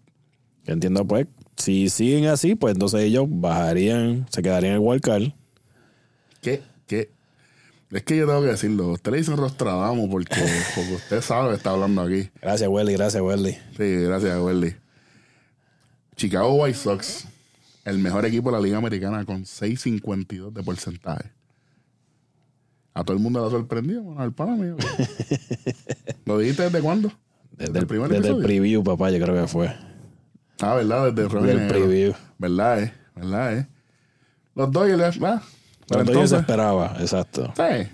Entiendo, pues, si siguen así, pues entonces ellos bajarían, se quedarían en el wildcard. ¿Qué? ¿Qué? Es que yo tengo que decirlo. Usted le dicen Rostradamo porque, [laughs] porque usted sabe que está hablando aquí. Gracias, Welly, gracias, Welly. Sí, gracias, Welly. Chicago White Sox, el mejor equipo de la Liga Americana con 6.52 de porcentaje. A todo el mundo le ha sorprendido, bueno, al pana mío. [laughs] ¿Lo dijiste desde cuándo? Desde, el primer desde el preview, papá, yo creo que fue. Ah, ¿verdad? Desde Desde el preview. ¿Verdad, eh? ¿Verdad, eh? Los Dodgers, ¿verdad? Pero Pero se esperaba, exacto. sí.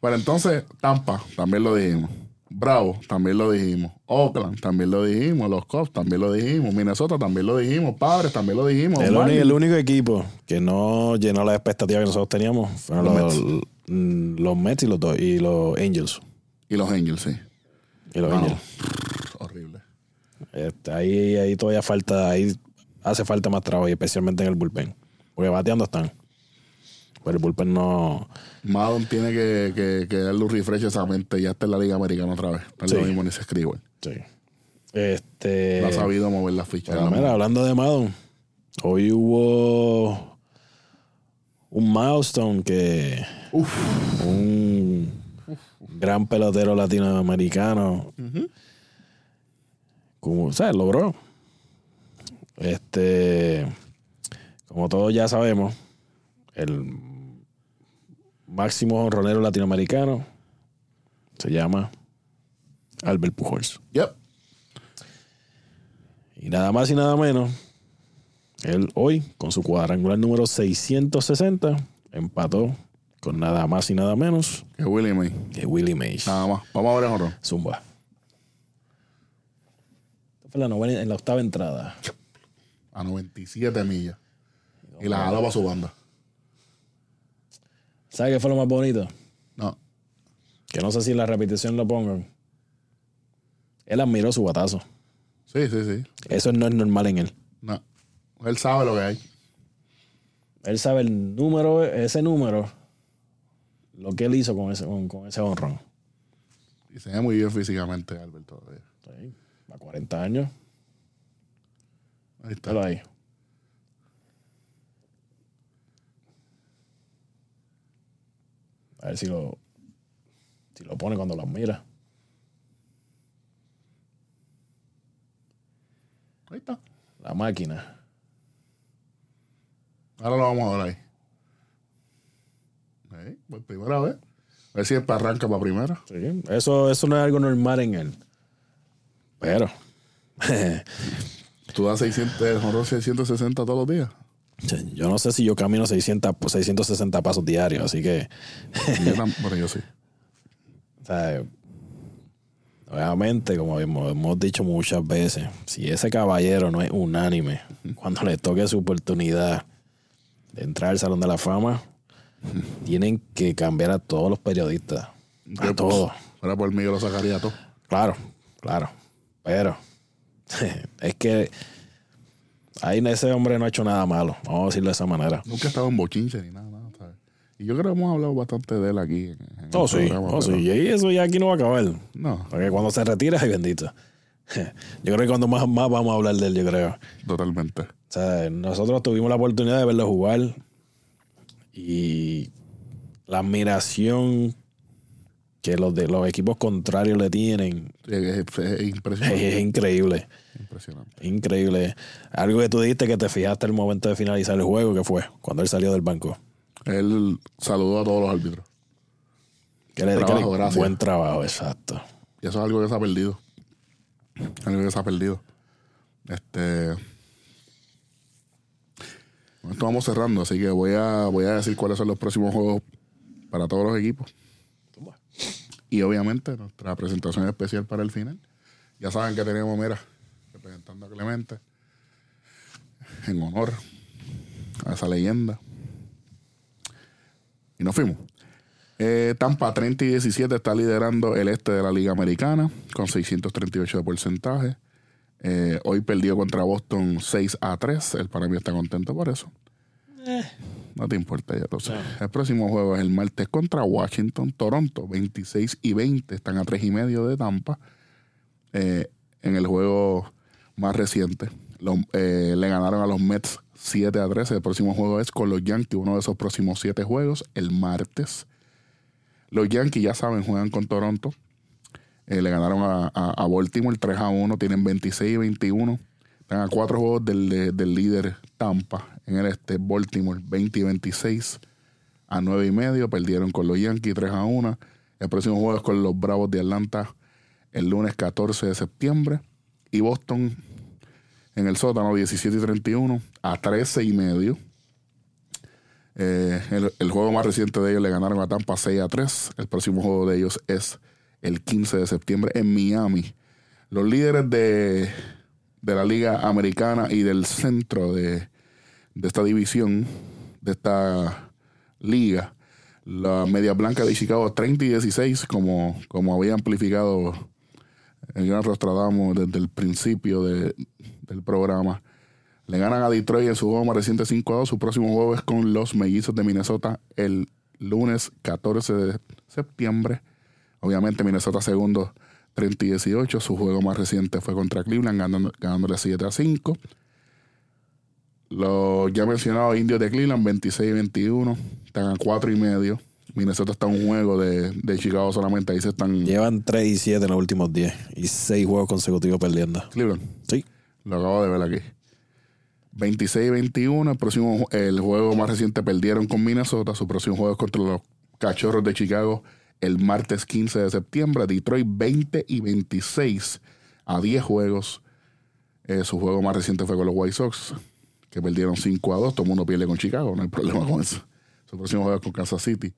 Pero entonces, Tampa, también lo dijimos. Bravo, también lo dijimos. Oakland, también lo dijimos. Los Cubs, también lo dijimos. Minnesota, también lo dijimos. Padres, también lo dijimos. El, único, el único equipo que no llenó las expectativas que nosotros teníamos fueron Los los, mm, los Mets y los, y los Angels. Y los Angels, sí. Y los Angels. horrible. Este, ahí, ahí todavía falta, ahí hace falta más trabajo, y especialmente en el bullpen. Porque bateando están. Pero el bullpen no. Madon tiene que, que, que darle un refresh a esa mente. Ya está en la Liga Americana otra vez. Es lo Sí. mismo ni se escribe. Sí. Este. No ha sabido mover las fichas. pero mira, hablando de Madon, hoy hubo un milestone que un gran pelotero latinoamericano como, o sea, logró. Este, como todos ya sabemos, el máximo honronero latinoamericano se llama Albert Pujols. Yep. Y nada más y nada menos, él hoy, con su cuadrangular número 660, empató con nada más y nada menos Que Willie May. que Willie Mays. Nada más. Vamos a ver el jorrón. Zumba. Esta fue la novena, en la octava entrada. A 97 millas. Y la jala para su banda. ¿Sabes qué fue lo más bonito? No. Que no sé si en la repetición lo pongan. Él admiró su batazo. Sí, sí, sí. Eso no es normal en él. No. Él sabe lo que hay. Él sabe el número, ese número, lo que él hizo con ese, con, con ese honrón. Y se ve muy bien físicamente, Albert, todavía. Sí, a 40 años. Ahí está. Míralo ahí. A ver si lo, si lo pone cuando lo mira. Ahí está. La máquina. Ahora lo vamos a ver ahí. Ahí, por primera vez. A ver si es para arranca para primera. Sí, eso, eso no es algo normal en él. Pero, [laughs] Tú das 600, el jonrón 660 todos los días. Yo no sé si yo camino 600, pues, 660 pasos diarios, así que, Yo [laughs] bueno, yo sí. o sea, obviamente, como hemos, dicho muchas veces, si ese caballero no es unánime, cuando le toque su oportunidad de entrar al Salón de la Fama, [laughs] tienen que cambiar a todos los periodistas. A Yo, pues, todos. Ahora por mí yo lo sacaría todo. Claro, claro. Pero [laughs] es que ahí ese hombre no ha hecho nada malo. Vamos a decirlo de esa manera. Nunca he estado en bochinche ni nada, nada, ¿sabes? Y yo creo que hemos hablado bastante de él aquí. En, en Oh, sí, programa, oh, sí. Y eso ya aquí no va a acabar. No, Porque cuando se retire, ay bendito. [laughs] Yo creo que cuando más, más vamos a hablar de él, yo creo. totalmente. O sea, nosotros tuvimos la oportunidad de verlo jugar y la admiración que los de los equipos contrarios le tienen Es, es- es es, impresionante. increíble. impresionante. Increíble. Algo que tú dijiste que te fijaste al momento de finalizar el juego, que fue cuando él salió del banco. Él saludó a todos los árbitros. Que le, Trabajo, que le- gracias. Buen trabajo, exacto. Y eso es algo que se ha perdido. Algo que se ha perdido. Este. Vamos cerrando, así que voy a, voy a decir cuáles son los próximos juegos para todos los equipos. Y obviamente nuestra presentación especial para el final. Ya saben que tenemos, mira, representando a Clemente en honor a esa leyenda. Y nos fuimos. Eh, Tampa 30 y 17 está liderando el este de la Liga Americana con 638 de porcentaje. Eh, hoy perdió contra Boston 6 a 3. El para mí está contento por eso. No te importa ya, entonces. El próximo juego es el martes contra Washington, Toronto, 26 y 20. Están a 3 y medio de Tampa. Eh, en el juego más reciente, eh, le ganaron a los Mets 7 a 13. El próximo juego es con los Yankees, uno de esos próximos 7 juegos, el martes. Los Yankees, ya saben, juegan con Toronto. Eh, le ganaron a, a, a Baltimore 3 a 1. Tienen 26 y 21. Están a cuatro juegos del, de- del líder Tampa en el este. Baltimore 20 y 26 a 9 y medio. Perdieron con los Yankees 3 a 1. El próximo juego es con los Bravos de Atlanta el lunes 14 de septiembre. Y Boston en el sótano 17 y 31 a 13 y medio. Eh, el, juego más reciente de ellos le ganaron a Tampa 6 a 3. El próximo juego de ellos es el 15 de septiembre en Miami. Los líderes de, de la Liga Americana y del centro de, de esta división, de esta liga, la Media Blanca de Chicago 30 y 16, como, como había amplificado el gran Rostradamus desde el principio de- del programa. Le ganan a Detroit en su juego más reciente 5 a 2. Su próximo juego es con los mellizos de Minnesota el lunes 14 de septiembre. Obviamente Minnesota segundo 30 y 18. Su juego más reciente fue contra Cleveland ganando- ganándole 7 a 5. Los ya mencionados indios de Cleveland 26 y 21. Están a 4 y medio. Minnesota está un juego de, de Chicago solamente. Ahí se están... Llevan 3 y 7 en los últimos 10 y 6 juegos consecutivos perdiendo. Cleveland. Sí. Lo acabo de ver aquí. 26 y 21. El próximo el juego más reciente perdieron con Minnesota. Su próximo juego es contra los Cachorros de Chicago el martes 15 de septiembre. Detroit 20 y 26 a 10 juegos. Eh, su juego más reciente fue con los White Sox, que perdieron 5 a 2. Todo el mundo pierde con Chicago, no hay problema con eso. Su próximo juego es con Kansas City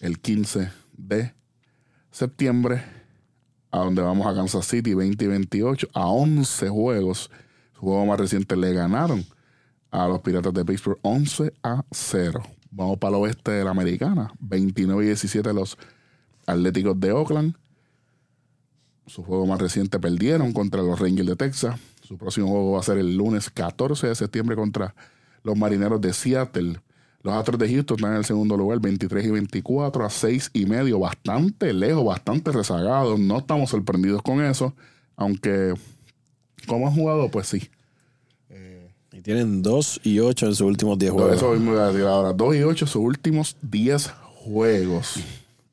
el 15 de septiembre a donde vamos a Kansas City 20 y 28 a 11 juegos. Su juego más reciente le ganaron a los Piratas de Pittsburgh 11 a 0. Vamos para el oeste de la Americana, 29 y 17 los Atléticos de Oakland. Su juego más reciente perdieron contra los Rangers de Texas. Su próximo juego va a ser el lunes 14 de septiembre contra los Marineros de Seattle. Los Astros de Houston están en el segundo lugar, 23 y 24 a 6 y medio, bastante lejos, bastante rezagados. No estamos sorprendidos con eso, aunque como han jugado, pues sí. Y tienen 2 y 8 en sus últimos 10 Por juegos. eso mismo iba a decir ahora, 2 y 8 sus últimos 10 juegos.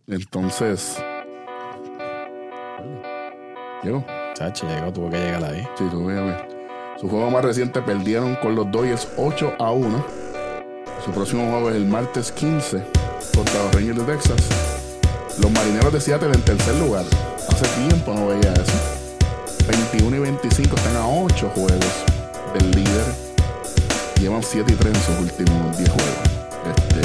Entonces, llegó. Chacho, llegó, tuvo que llegar ahí. Sí, tú véame. Su juego más reciente perdieron con los Dodgers 8 a 1. Su próximo juego es el martes 15 contra los Rangers de Texas. Los Marineros de Seattle en tercer lugar. Hace tiempo no veía eso. 21 y 25 están a 8 juegos del líder. Llevan 7 y 3 en sus últimos 10 juegos. Este,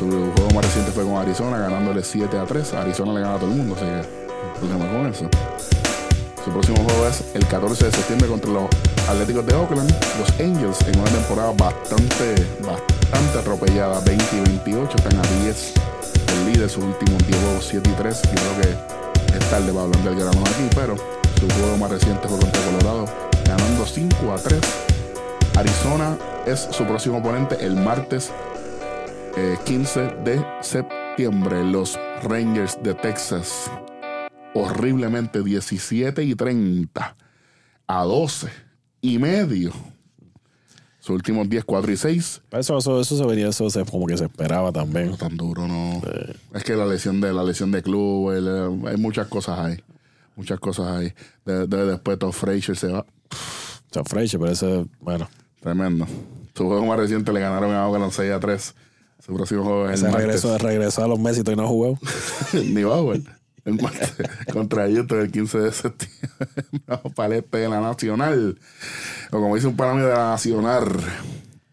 su juego más reciente fue con Arizona, ganándole 7 a 3. Arizona le gana a todo el mundo, así que problema con eso. Su próximo juego es el 14 de septiembre contra los Atléticos de Oakland, los Angels, en una temporada bastante, bastante atropellada, 20 y 28, están a 10 el líder, sus últimos 10 juegos 7 y 3. Yo creo que es tarde para hablar del grano aquí, pero su juego más reciente fue contra Colorado, ganando 5 a 3. Arizona es su próximo oponente el martes eh, 15 de septiembre. Los Rangers de Texas horriblemente 17 y 30 a 12 y medio. Sus últimos 10, 4 y 6. Eso, eso, eso se venía, eso se, como que se esperaba también. No tan duro, no. Es que la lesión de la lesión de club, el- hay muchas cosas ahí. Muchas cosas ahí. De, de- después Todd Frazier se va. Sea, Frazier, pero ese, bueno, Tremendo. Su juego más reciente le ganaron a Oakland 6 a 3. Su próximo juego es el regreso, regresó a los Messi y no ha jugado. [laughs] Ni va a jugar. [laughs] El martes contra Houston el 15 de septiembre. [laughs] Para el este de la Nacional. O como dice un pana de la Nacional.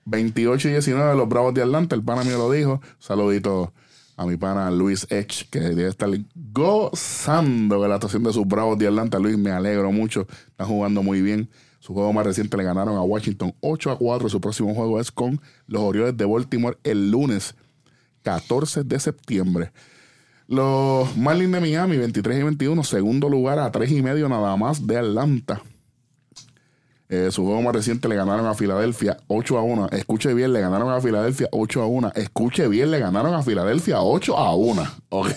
28 y 19 de los Bravos de Atlanta. El pana mío lo dijo. Saludito a mi pana Luis Edge, que debe estar gozando de la actuación de sus Bravos de Atlanta. Luis, me alegro mucho. Están jugando muy bien. Su juego más reciente le ganaron a Washington 8 a 4. Su próximo juego es con los Orioles de Baltimore el lunes 14 de septiembre. Los Marlins de Miami, 23 y 21, segundo lugar a 3 y medio nada más de Atlanta. Eh, su juego más reciente le ganaron a Filadelfia 8 a 1. Escuche bien, le ganaron a Filadelfia 8 a 1. Escuche bien, le ganaron a Filadelfia 8 a 1. [laughs] Ok.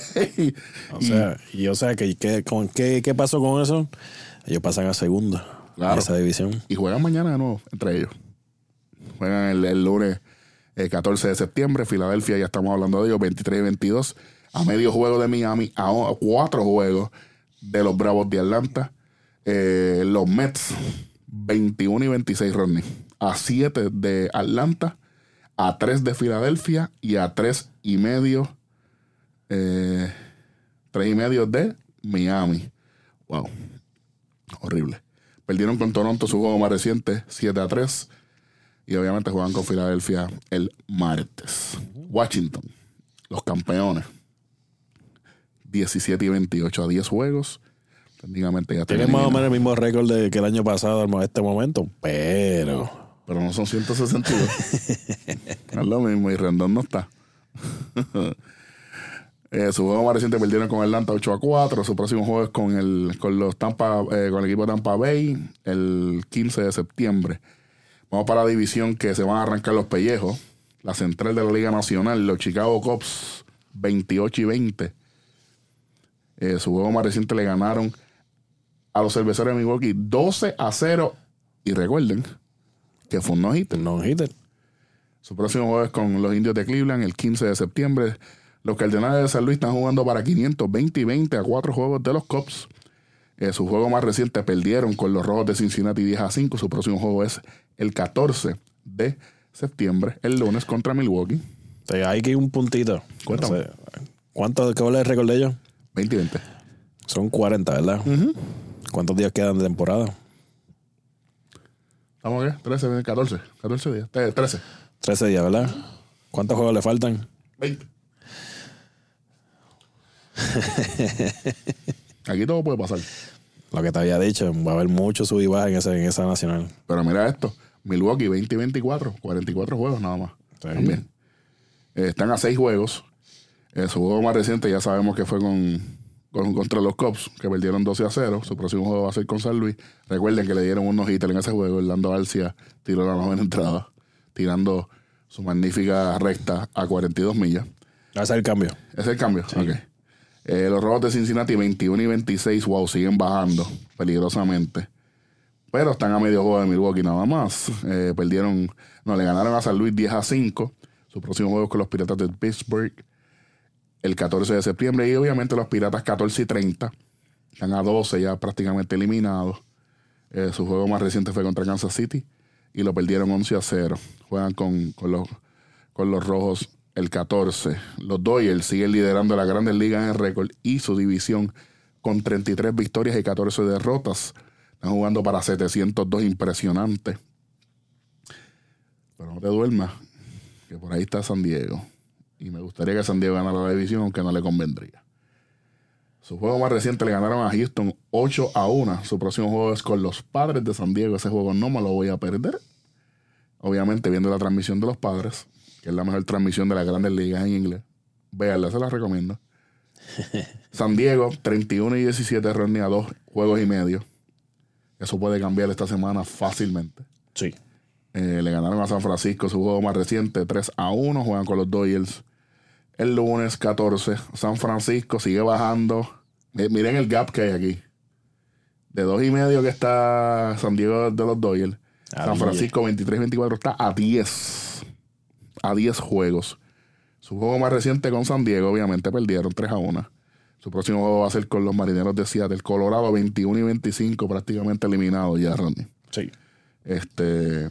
O sea, y o sea, que, que- con, ¿qué, ¿qué pasó con eso? Ellos pasan a segundo Claro. esa división. Y juegan mañana de nuevo entre ellos. Juegan el, el lunes eh, 14 de septiembre. Filadelfia, ya estamos hablando de ellos, 23 y 22. A medio juego de Miami, a, cuatro juegos de los Bravos de Atlanta. Eh, los Mets, 21 y 26, Rodney. A 7 de Atlanta, a 3 de Filadelfia y a 3 y medio. Eh, 3 y medio de Miami. Wow. Horrible. Perdieron con Toronto su juego más reciente, 7 a 3. Y obviamente juegan con Filadelfia el martes. Washington, los campeones. 17 y 28 a 10 juegos. Técnicamente ya Tienen más o menos el mismo récord de que el año pasado a este momento, pero Pero no son 162. [laughs] es lo mismo y Rendón no está. [laughs] Eh, su juego más reciente perdieron con Atlanta 8 a 4. Su próximo juego es con el, con los Tampa, eh, con el equipo de Tampa Bay el 15 de septiembre. Vamos para la división que se van a arrancar los pellejos. La central de la Liga Nacional, los Chicago Cubs 28 y 20. Eh, su juego más reciente le ganaron a los cerveceros de Milwaukee 12 a 0. Y recuerden que fue un no-hitter. No-hitter. Su próximo juego es con los indios de Cleveland el 15 de septiembre. Los Cardenales de San Luis están jugando para 520 y 20 a cuatro juegos de los Cubs. Eh, su juego más reciente perdieron con los Rojos de Cincinnati 10 a 5. Su próximo juego es el 14 de septiembre, el lunes contra Milwaukee. Sí, hay que ir un puntito. Cuéntame. No sé, ¿Cuántos goles recordé yo? 2020. Son 40, ¿verdad? Uh -huh. ¿Cuántos días quedan de temporada? Estamos bien, 13, 14, 14 días, 13. 13 días, ¿verdad? ¿Cuántos juegos le faltan? 20. [laughs] Aquí todo puede pasar. Lo que te había dicho, va a haber mucho sub y baja en esa, en esa nacional. Pero mira esto, Milwaukee 20-24, 44 juegos nada más. Sí. También. Eh, están a 6 juegos eh, su juego más reciente ya sabemos que fue con, con- contra los Cubs, que perdieron 12 a 0. Su próximo juego va a ser con San Luis. Recuerden que le dieron unos hitters en ese juego. Orlando García tiró la novena entrada, tirando su magnífica recta a 42 millas. Va a ser el cambio. ¿Ese es el cambio? Ok. Eh, los Rojos de Cincinnati 21 y 26, wow, siguen bajando peligrosamente. Pero están a medio juego de Milwaukee nada más. Eh, perdieron, no, le ganaron a San Luis 10 a 5. Su próximo juego es con los Piratas de Pittsburgh el 14 de septiembre. Y obviamente los Piratas 14 y 30. Están a 12 ya prácticamente eliminados. Eh, su juego más reciente fue contra Kansas City y lo perdieron 11 a 0. Juegan con, con los, con los Rojos el 14. Los Dodgers siguen liderando las grandes ligas en récord y su división con 33 victorias y 14 derrotas. Están jugando para 702, impresionante. Pero no te duermas, que por ahí está San Diego. Y me gustaría que San Diego ganara la división, aunque no le convendría. Su juego más reciente le ganaron a Houston 8 a 1. Su próximo juego es con los padres de San Diego. Ese juego no me lo voy a perder. Obviamente, viendo la transmisión de los padres, que es la mejor transmisión de las grandes ligas en inglés. Véanla, se la recomiendo. [laughs] San Diego, 31 y 17, Rodney a dos juegos y medio. Eso puede cambiar esta semana fácilmente. Sí. Eh, le ganaron a San Francisco su juego más reciente, 3 a 1. Juegan con los Dodgers el lunes 14. San Francisco sigue bajando. Eh, miren el gap que hay aquí. De dos y medio que está San Diego de los Dodgers. A San. Francisco 23-24 está a 10. A 10 juegos. Su juego más reciente con San Diego, obviamente, perdieron 3 a 1. Su próximo juego va a ser con los Marineros de Seattle. Colorado 21 y 25, prácticamente eliminados ya, Rodney. Sí. Este,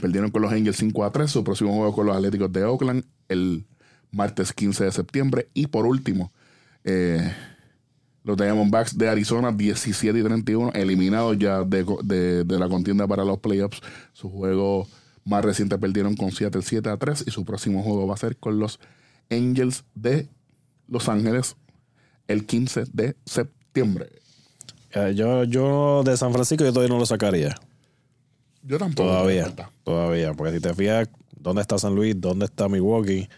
perdieron con los Angels 5 a 3. Su próximo juego con los Atléticos de Oakland el martes 15 de septiembre. Y por último, eh, los Diamondbacks de Arizona 17 y 31, eliminados ya de, de- la contienda para los playoffs. Su juego más reciente perdieron con Seattle 7 a 3. Y su próximo juego va a ser con los Angels de Los Ángeles el 15 de septiembre. Eh, Yo, yo de San Francisco yo todavía no lo sacaría. Yo tampoco. Todavía. Todavía. Porque si te fijas, ¿dónde está San Luis? ¿Dónde está Milwaukee?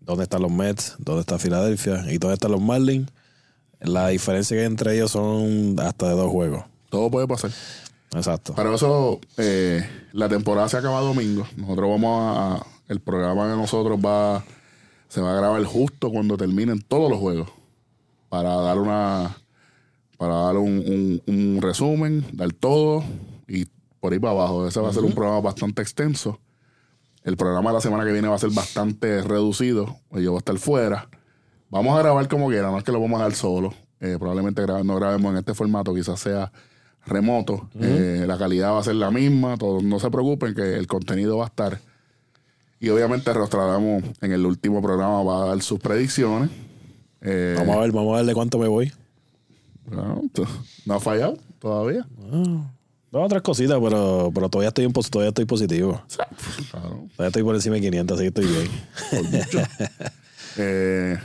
¿Dónde están los Mets? ¿Dónde está Filadelfia? ¿Y dónde están los Marlins? La diferencia que hay entre ellos son hasta de dos juegos. Todo puede pasar. Exacto. Para eso, eh, la temporada se acaba domingo. Nosotros vamos a. El programa de nosotros va. Se va a grabar justo cuando terminen todos los juegos. Para dar una. Para dar un, un- un resumen, dar todo y por ahí para abajo. Ese va a ser un programa bastante extenso. El programa de la semana que viene va a ser bastante reducido. Pues yo voy a estar fuera. Vamos a grabar como quiera, no es que lo vamos a dar solo. Eh, probablemente gra- no grabemos en este formato, quizás sea remoto. Eh, la calidad va a ser la misma, todos no se preocupen que el contenido va a estar. Y obviamente Rostradamo en el último programa va a dar sus predicciones. Eh, Vamos a ver, vamos a ver de cuánto me voy. no, no ha fallado todavía. Dos otras cositas, pero, pero todavía estoy en todavía estoy positivo. Claro, Todavía estoy por encima de 500, así que estoy bien. [laughs] Eh,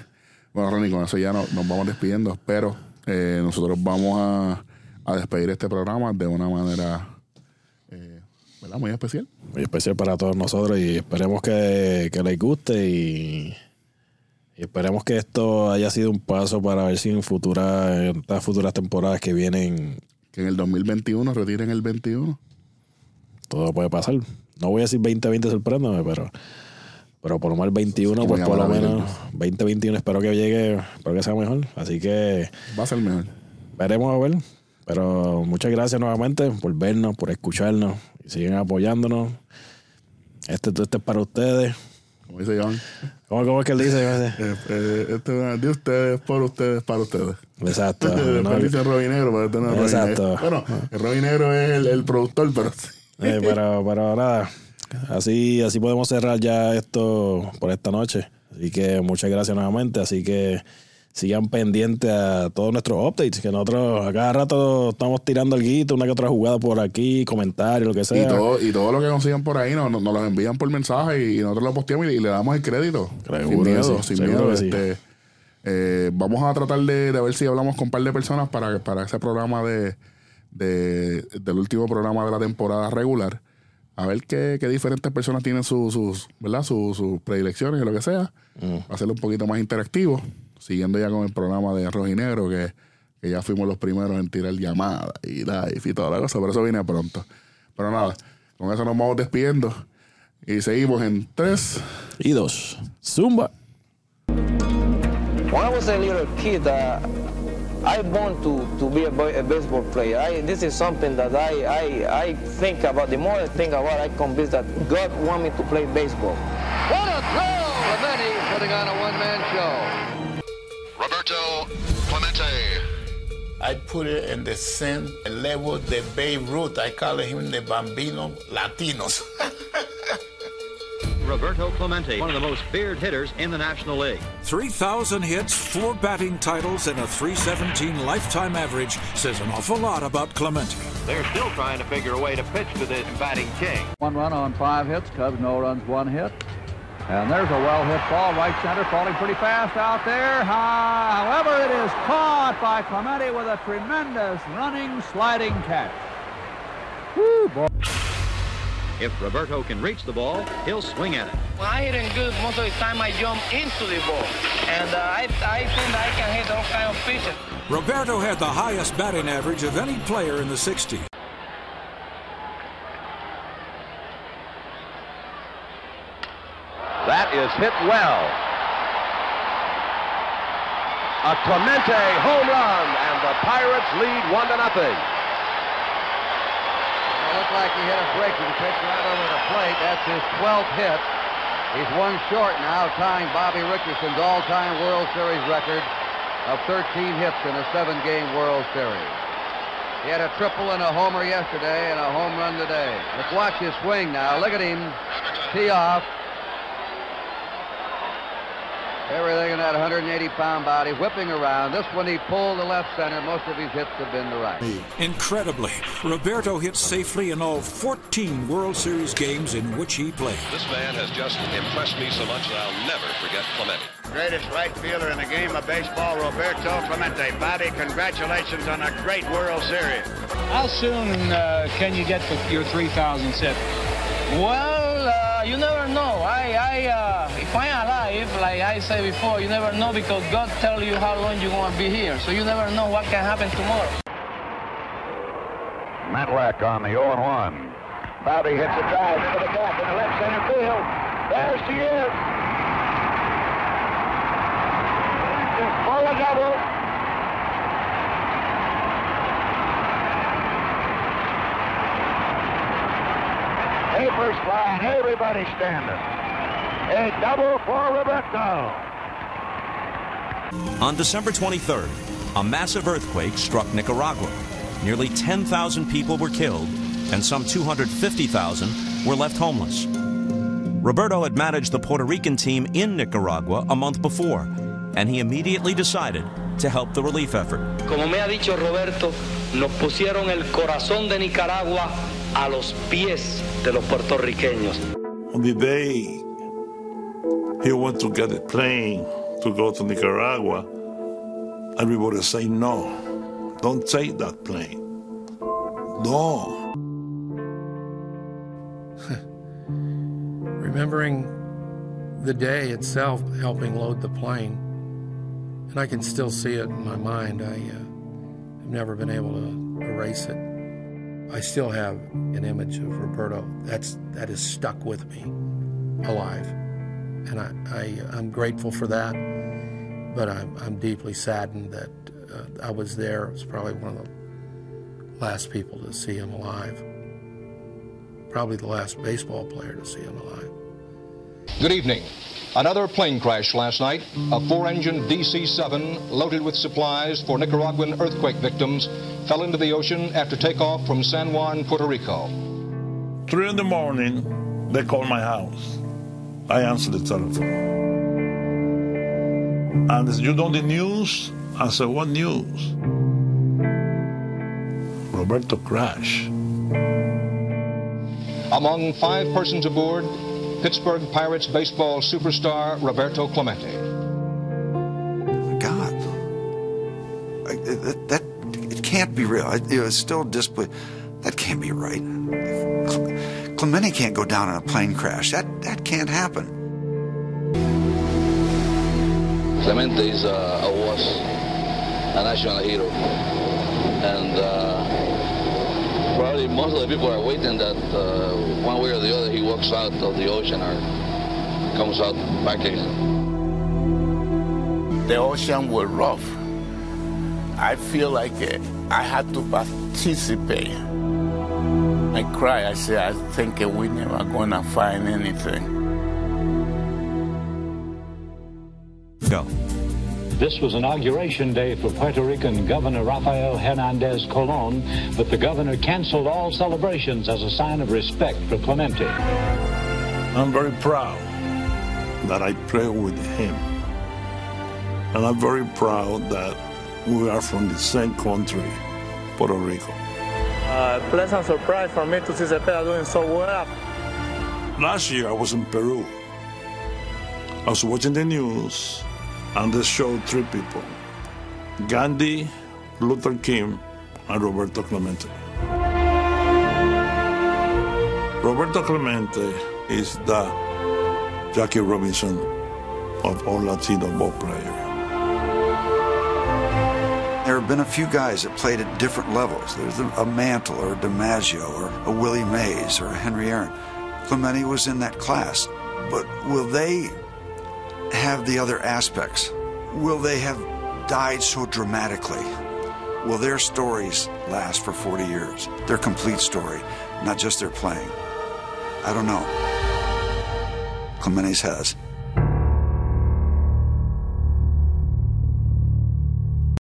bueno, Ronnie, con eso ya no- nos vamos despidiendo. Pero eh, nosotros vamos a, a despedir este programa de una manera eh, ¿verdad? muy especial. Muy especial para todos nosotros y esperemos que, que les guste y, y esperemos que esto haya sido un paso para ver si en futuras, en estas futuras temporadas que vienen Que en el 2021 retiren el 21. todo puede pasar. No voy a decir 2020 sorpréndame, pero, pero por lo menos el 21, Sí, pues por lo menos 2021 espero que llegue, espero que sea mejor. Así que Va a ser mejor. veremos a ver. Pero muchas gracias nuevamente por vernos, por escucharnos y siguen apoyándonos. Este, este es para ustedes. Como dice John. ¿Cómo, cómo es que él dice? Eh, eh, este es de ustedes, por ustedes, para ustedes. Exacto. [laughs] Después ¿no? dice Robin Negro, pero este no es Robin Exacto. Bueno, el Robin Negro es el, el productor, pero sí. Eh, pero, pero nada, así, así podemos cerrar ya esto por esta noche. Así que muchas gracias nuevamente. Así que sigan pendientes a todos nuestros updates, que nosotros a cada rato estamos tirando algo, una que otra jugada por aquí, comentarios, lo que sea. Y todo, y todo lo que consigan por ahí nos, nos, los envían por mensaje y, nosotros lo posteamos y, le damos el crédito. Seguro sin miedo, sí, sin miedo. sí. Este, eh, vamos a tratar de, de ver si hablamos con un par de personas para, para ese programa de, de- del último programa de la temporada regular. a ver qué, qué diferentes personas tienen sus, sus ¿verdad? Sus, sus predilecciones y lo que sea. Hacerlo un poquito más interactivo. Siguiendo ya con el programa de Rojo y Negro, que, que ya fuimos los primeros en tirar llamadas y live y toda la cosa, pero eso viene pronto. Pero nada, con eso nos vamos despidiendo. Y seguimos en 3. Y dos. Zumba. When I was a little kid, uh, I want to, to be a, boy, a baseball player. I, this is something that I, I, I think about. The more I think about it, I convinced that God want me to play baseball. What a throw! Putting on a one-man show. Roberto Clemente. I put it in the same level the Babe Ruth. I call him the Bambino Latinos. [laughs] Roberto Clemente, one of the most feared hitters in the National League. 3,000 hits, four batting titles, and a 317 lifetime average says an awful lot about Clemente. They're still trying to figure a way to pitch to this batting king. One run on five hits. Cubs no runs, one hit. And there's a well-hit ball, right center, falling pretty fast out there. However, it is caught by Clemente with a tremendous running, sliding catch. Woo, boy. If Roberto can reach the ball, he'll swing at it. When I hit it good, most of the time I jump into the ball. And uh, I, I think I can hit all kind of pitches. Roberto had the highest batting average of any player in the 60s. That is hit well. A Clemente home run, and the Pirates lead one to nothing. It looked like he hit a breaking pitch right over the plate. That's his 12th hit. He's one short now, tying Bobby Richardson's all-time World Series record of 13 hits in a seven-game World Series. He had a triple and a homer yesterday and a home run today. Let's watch his swing now. Look at him. Tee off. Everything in that 180-pound body, whipping around. This one he pulled the left center. Most of his hits have been the right. Incredibly, Roberto hit safely in all 14 World Series games in which he played. This man has just impressed me so much that I'll never forget Clemente. Greatest right fielder in the game of baseball, Roberto Clemente. Bobby, congratulations on a great World Series. How soon uh, can you get to your 3,000 hit? Well, you never know. I, I, uh, if I'm alive, like I said before, you never know because God tell you how long you're going to be here. So you never know what can happen tomorrow. Matlack on the 0-1. Bobby hits a drive into the gap in the left center field. There she is. Just for a double. Papers flying, everybody standing. A double for Roberto. On December 23rd, a massive earthquake struck Nicaragua. Nearly 10,000 people were killed, and some 250,000 were left homeless. Roberto had managed the Puerto Rican team in Nicaragua a month before, and he immediately decided to help the relief effort. Como me ha dicho Roberto, nos pusieron el corazón de Nicaragua a los pies de los puertorriqueños. On the day he went to get a plane to go to Nicaragua, everybody say no, don't take that plane. No. [laughs] Remembering the day itself, helping load the plane, and I can still see it in my mind. I uh, have never been able to erase it. I still have an image of Roberto that's that is stuck with me, alive, and I, I I'm grateful for that. But I'm I'm deeply saddened that uh, I was there. It was probably one of the last people to see him alive. Probably the last baseball player to see him alive. Good evening. Another plane crash last night. A four engine DC 7 loaded with supplies for Nicaraguan earthquake victims fell into the ocean after takeoff from San Juan, Puerto Rico. Three in the morning, they called my house. I answered the telephone. And said, You know the news? I said, What news? Roberto crashed. Among five persons aboard, Pittsburgh Pirates baseball superstar Roberto Clemente. God, I, that, that it can't be real. I, it was still disbelief. That can't be right. Clemente can't go down in a plane crash. That that can't happen. Clemente is uh, a, was a national hero, and uh, probably most of the people are waiting that uh, one way or the other he walks out of the ocean or comes out back again. The ocean was rough. I feel like uh, I had to participate. I cry. I say, I think we're never gonna find anything. This was inauguration day for Puerto Rican Governor Rafael Hernandez Colon, but the governor canceled all celebrations as a sign of respect for Clemente. I'm very proud that I play with him. And I'm very proud that we are from the same country, Puerto Rico. Uh, pleasant surprise for me to see Cepeda doing so well. Last year I was in Peru. I was watching the news and they showed three people Gandhi, Luther King, and Roberto Clemente. Roberto Clemente is the Jackie Robinson of all Latino ball players. There have been a few guys that played at different levels. There's a, a Mantle or a DiMaggio or a Willie Mays or a Henry Aaron. Clemente was in that class. But will they have the other aspects? Will they have died so dramatically? Will their stories last for 40 years? Their complete story, not just their playing? I don't know. Clemente's has.